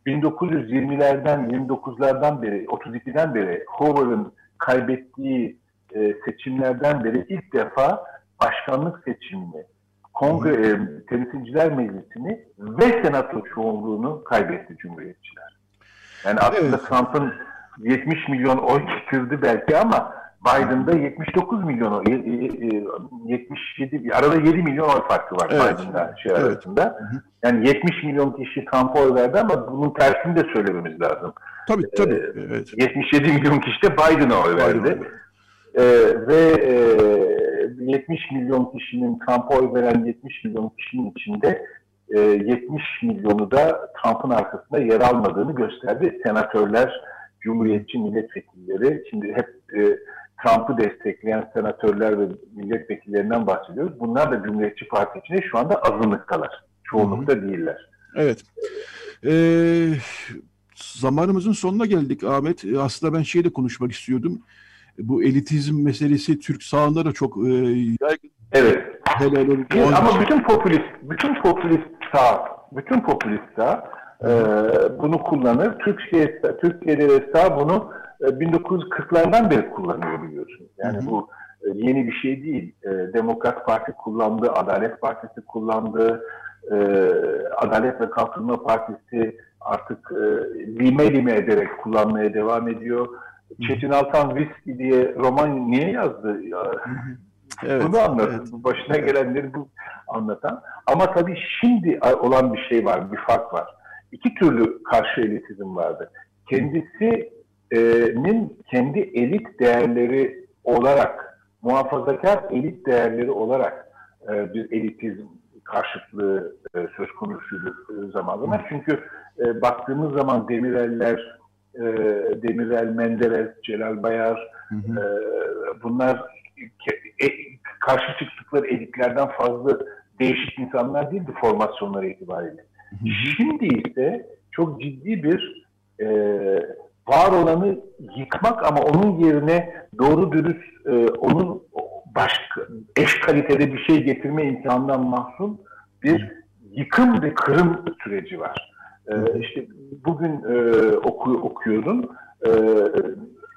1920'lerden 29'lardan beri 32'den beri Hoover'ın kaybettiği e, seçimlerden beri ilk defa başkanlık seçimini, kongre e, temsilciler meclisini ve senato çoğunluğunu kaybetti Cumhuriyetçiler. Yani aslında evet. Trump'ın 70 milyon oy getirdi belki ama Biden'da 79 milyon 77 arada 7 milyon oy farkı var evet. Biden'da şey evet. arasında. Yani 70 milyon kişi Trump'a oy verdi ama bunun tersini de söylememiz lazım. Tabii tabii. Evet. 77 milyon kişi de Biden'a oy verdi. Ee, ve e, 70 milyon kişinin Trump'a oy veren 70 milyon kişinin içinde e, 70 milyonu da Trump'ın arkasında yer almadığını gösterdi. Senatörler, Cumhuriyetçi milletvekilleri, şimdi hep e, Trump'ı destekleyen senatörler ve milletvekillerinden bahsediyoruz. Bunlar da Cumhuriyetçi Parti içinde şu anda azınlıktalar. Çoğunlukta Hı-hı. değiller. Evet. Ee, zamanımızın sonuna geldik Ahmet. Ee, aslında ben şeyde konuşmak istiyordum. Bu elitizm meselesi Türk sağında da çok e, yaygın. Evet. helal olsun. Bir, ama bütün popülist, bütün popülist sağ, bütün popülist sağ e, bunu kullanır. Türkiye, Türkiye'de sağ bunu 1940'lardan beri kullanıyor biliyorsunuz. Yani hı hı. bu e, yeni bir şey değil. E, Demokrat Parti kullandı, Adalet Partisi kullandı, e, Adalet ve Kalkınma Partisi artık e, lime lime ederek kullanmaya devam ediyor. Çetin Altan Viski diye roman niye yazdı? Evet, Bunu anlatın. Evet. Başına gelenleri bu anlatan. Ama tabii şimdi olan bir şey var, bir fark var. İki türlü karşı elitizm vardı. Kendisinin kendi elit değerleri olarak, muhafazakar elit değerleri olarak e, bir elitizm karşıtlığı e, söz konusuydu zamanında. Çünkü e, baktığımız zaman Demireller, e, Demirel Menderes, Celal Bayar, hı hı. E, bunlar e, karşı çıktıkları elitlerden fazla değişik insanlar değildi formasyonları itibariyle. Hı hı. Şimdi ise çok ciddi bir e, var olanı yıkmak ama onun yerine doğru dürüst e, onun başka eş kalitede bir şey getirme imkanından mahzun bir yıkım ve kırım süreci var. E, işte bugün e, oku, okuyorum. E,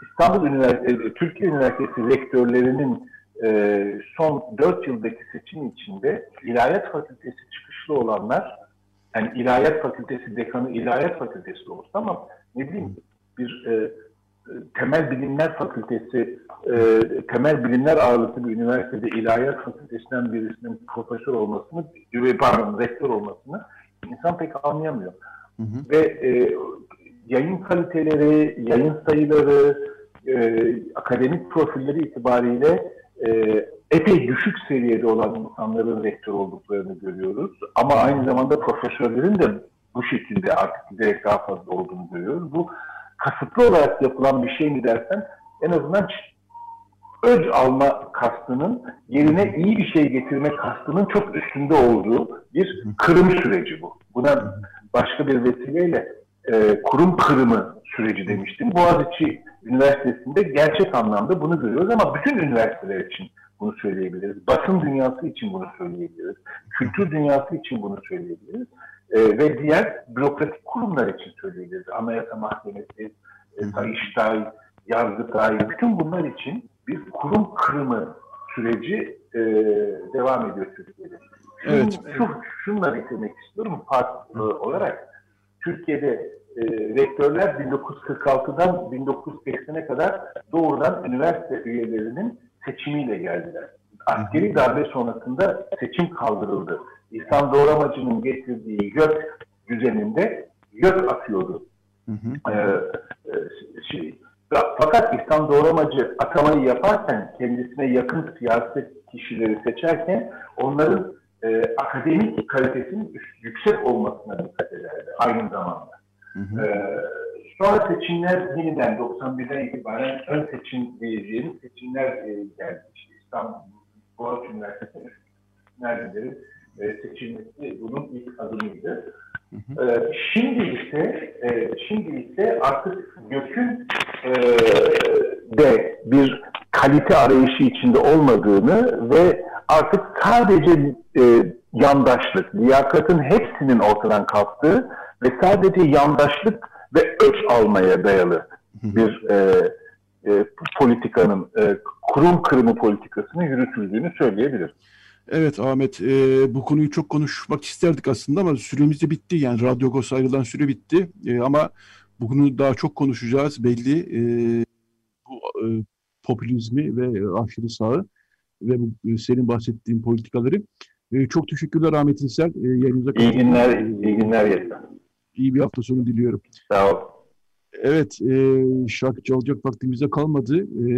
İstanbul Üniversitesi, Türkiye Üniversitesi rektörlerinin e, son dört yıldaki seçim içinde İlahiyat Fakültesi çıkışlı olanlar, yani İlahiyat Fakültesi dekanı İlahiyat Fakültesi olsa ama ne bileyim bir e, temel bilimler fakültesi, e, temel bilimler ağırlıklı bir üniversitede ilahiyat fakültesinden birisinin profesör olmasını, pardon rektör olmasını insan pek anlayamıyor. Hı hı. Ve e, yayın kaliteleri, yayın sayıları, e, akademik profilleri itibariyle e, epey düşük seviyede olan insanların rektör olduklarını görüyoruz. Ama aynı zamanda profesörlerin de bu şekilde artık giderek daha fazla olduğunu görüyoruz. Bu kasıtlı olarak yapılan bir şey mi dersen en azından öc alma kastının yerine iyi bir şey getirme kastının çok üstünde olduğu bir kırım süreci bu. Buna başka bir vesileyle e, kurum kırımı süreci demiştim. Boğaziçi Üniversitesi'nde gerçek anlamda bunu görüyoruz ama bütün üniversiteler için bunu söyleyebiliriz. Basın dünyası için bunu söyleyebiliriz. Kültür dünyası için bunu söyleyebiliriz e, ve diğer bürokratik kurumlar için söyleyebiliriz. Anayasa Mahkemesi, e, Sayıştay, Yargıtay, bütün bunlar için bir kurum kırımı süreci e, devam ediyor Türkiye'de. Evet. Şu, şunları eklemek istiyorum part e, olarak. Türkiye'de e, rektörler 1946'dan 1980'e kadar doğrudan üniversite üyelerinin seçimiyle geldiler. Askeri darbe sonrasında seçim kaldırıldı. İhsan Doğramacı'nın getirdiği gök düzeninde gök atıyordu. Hı hı. Ee, e, şey, fakat İhsan Doğramacı atamayı yaparken kendisine yakın siyaset kişileri seçerken onların e, akademik kalitesinin yüksek olmasına dikkat ederdi aynı zamanda. Hı hı. E, sonra seçimler yeniden 91'den itibaren ön seçim diyeceğimiz seçimler e, geldi. İşte İstanbul Boğaziçi Üniversitesi neredeleri e, seçilmesi bunun ilk adımıydı. Hı hı. E, şimdi ise e, şimdi ise artık gökün e, de bir kalite arayışı içinde olmadığını ve artık sadece e, yandaşlık, liyakatın hepsinin ortadan kalktığı ve sadece yandaşlık ve öç almaya dayalı bir e, e, politikanın, e, kurum kırımı politikasının yürütüldüğünü söyleyebiliriz. Evet Ahmet, e, bu konuyu çok konuşmak isterdik aslında ama süremiz de bitti. Yani Radyo Gos ayrılan süre bitti. E, ama bugünü daha çok konuşacağız belli. E, bu e, popülizmi ve aşırı sağı ve bu, e, senin bahsettiğin politikaları. E, çok teşekkürler Ahmet İnsel. E, yayınımıza İyi günler, iyi günler Yeter. İyi bir hafta sonu diliyorum. Sağ ol. Evet, e, şarkı çalacak vaktimize kalmadı. E,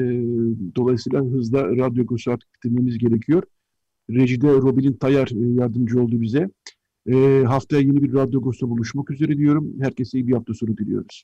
dolayısıyla hızla Radyo Gosu artık bitirmemiz gerekiyor. Rejide Robin Tayar e, yardımcı oldu bize. E, haftaya yeni bir Radyo Gosu'da buluşmak üzere diyorum. Herkese iyi bir hafta sonu diliyoruz.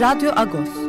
Radyo Agos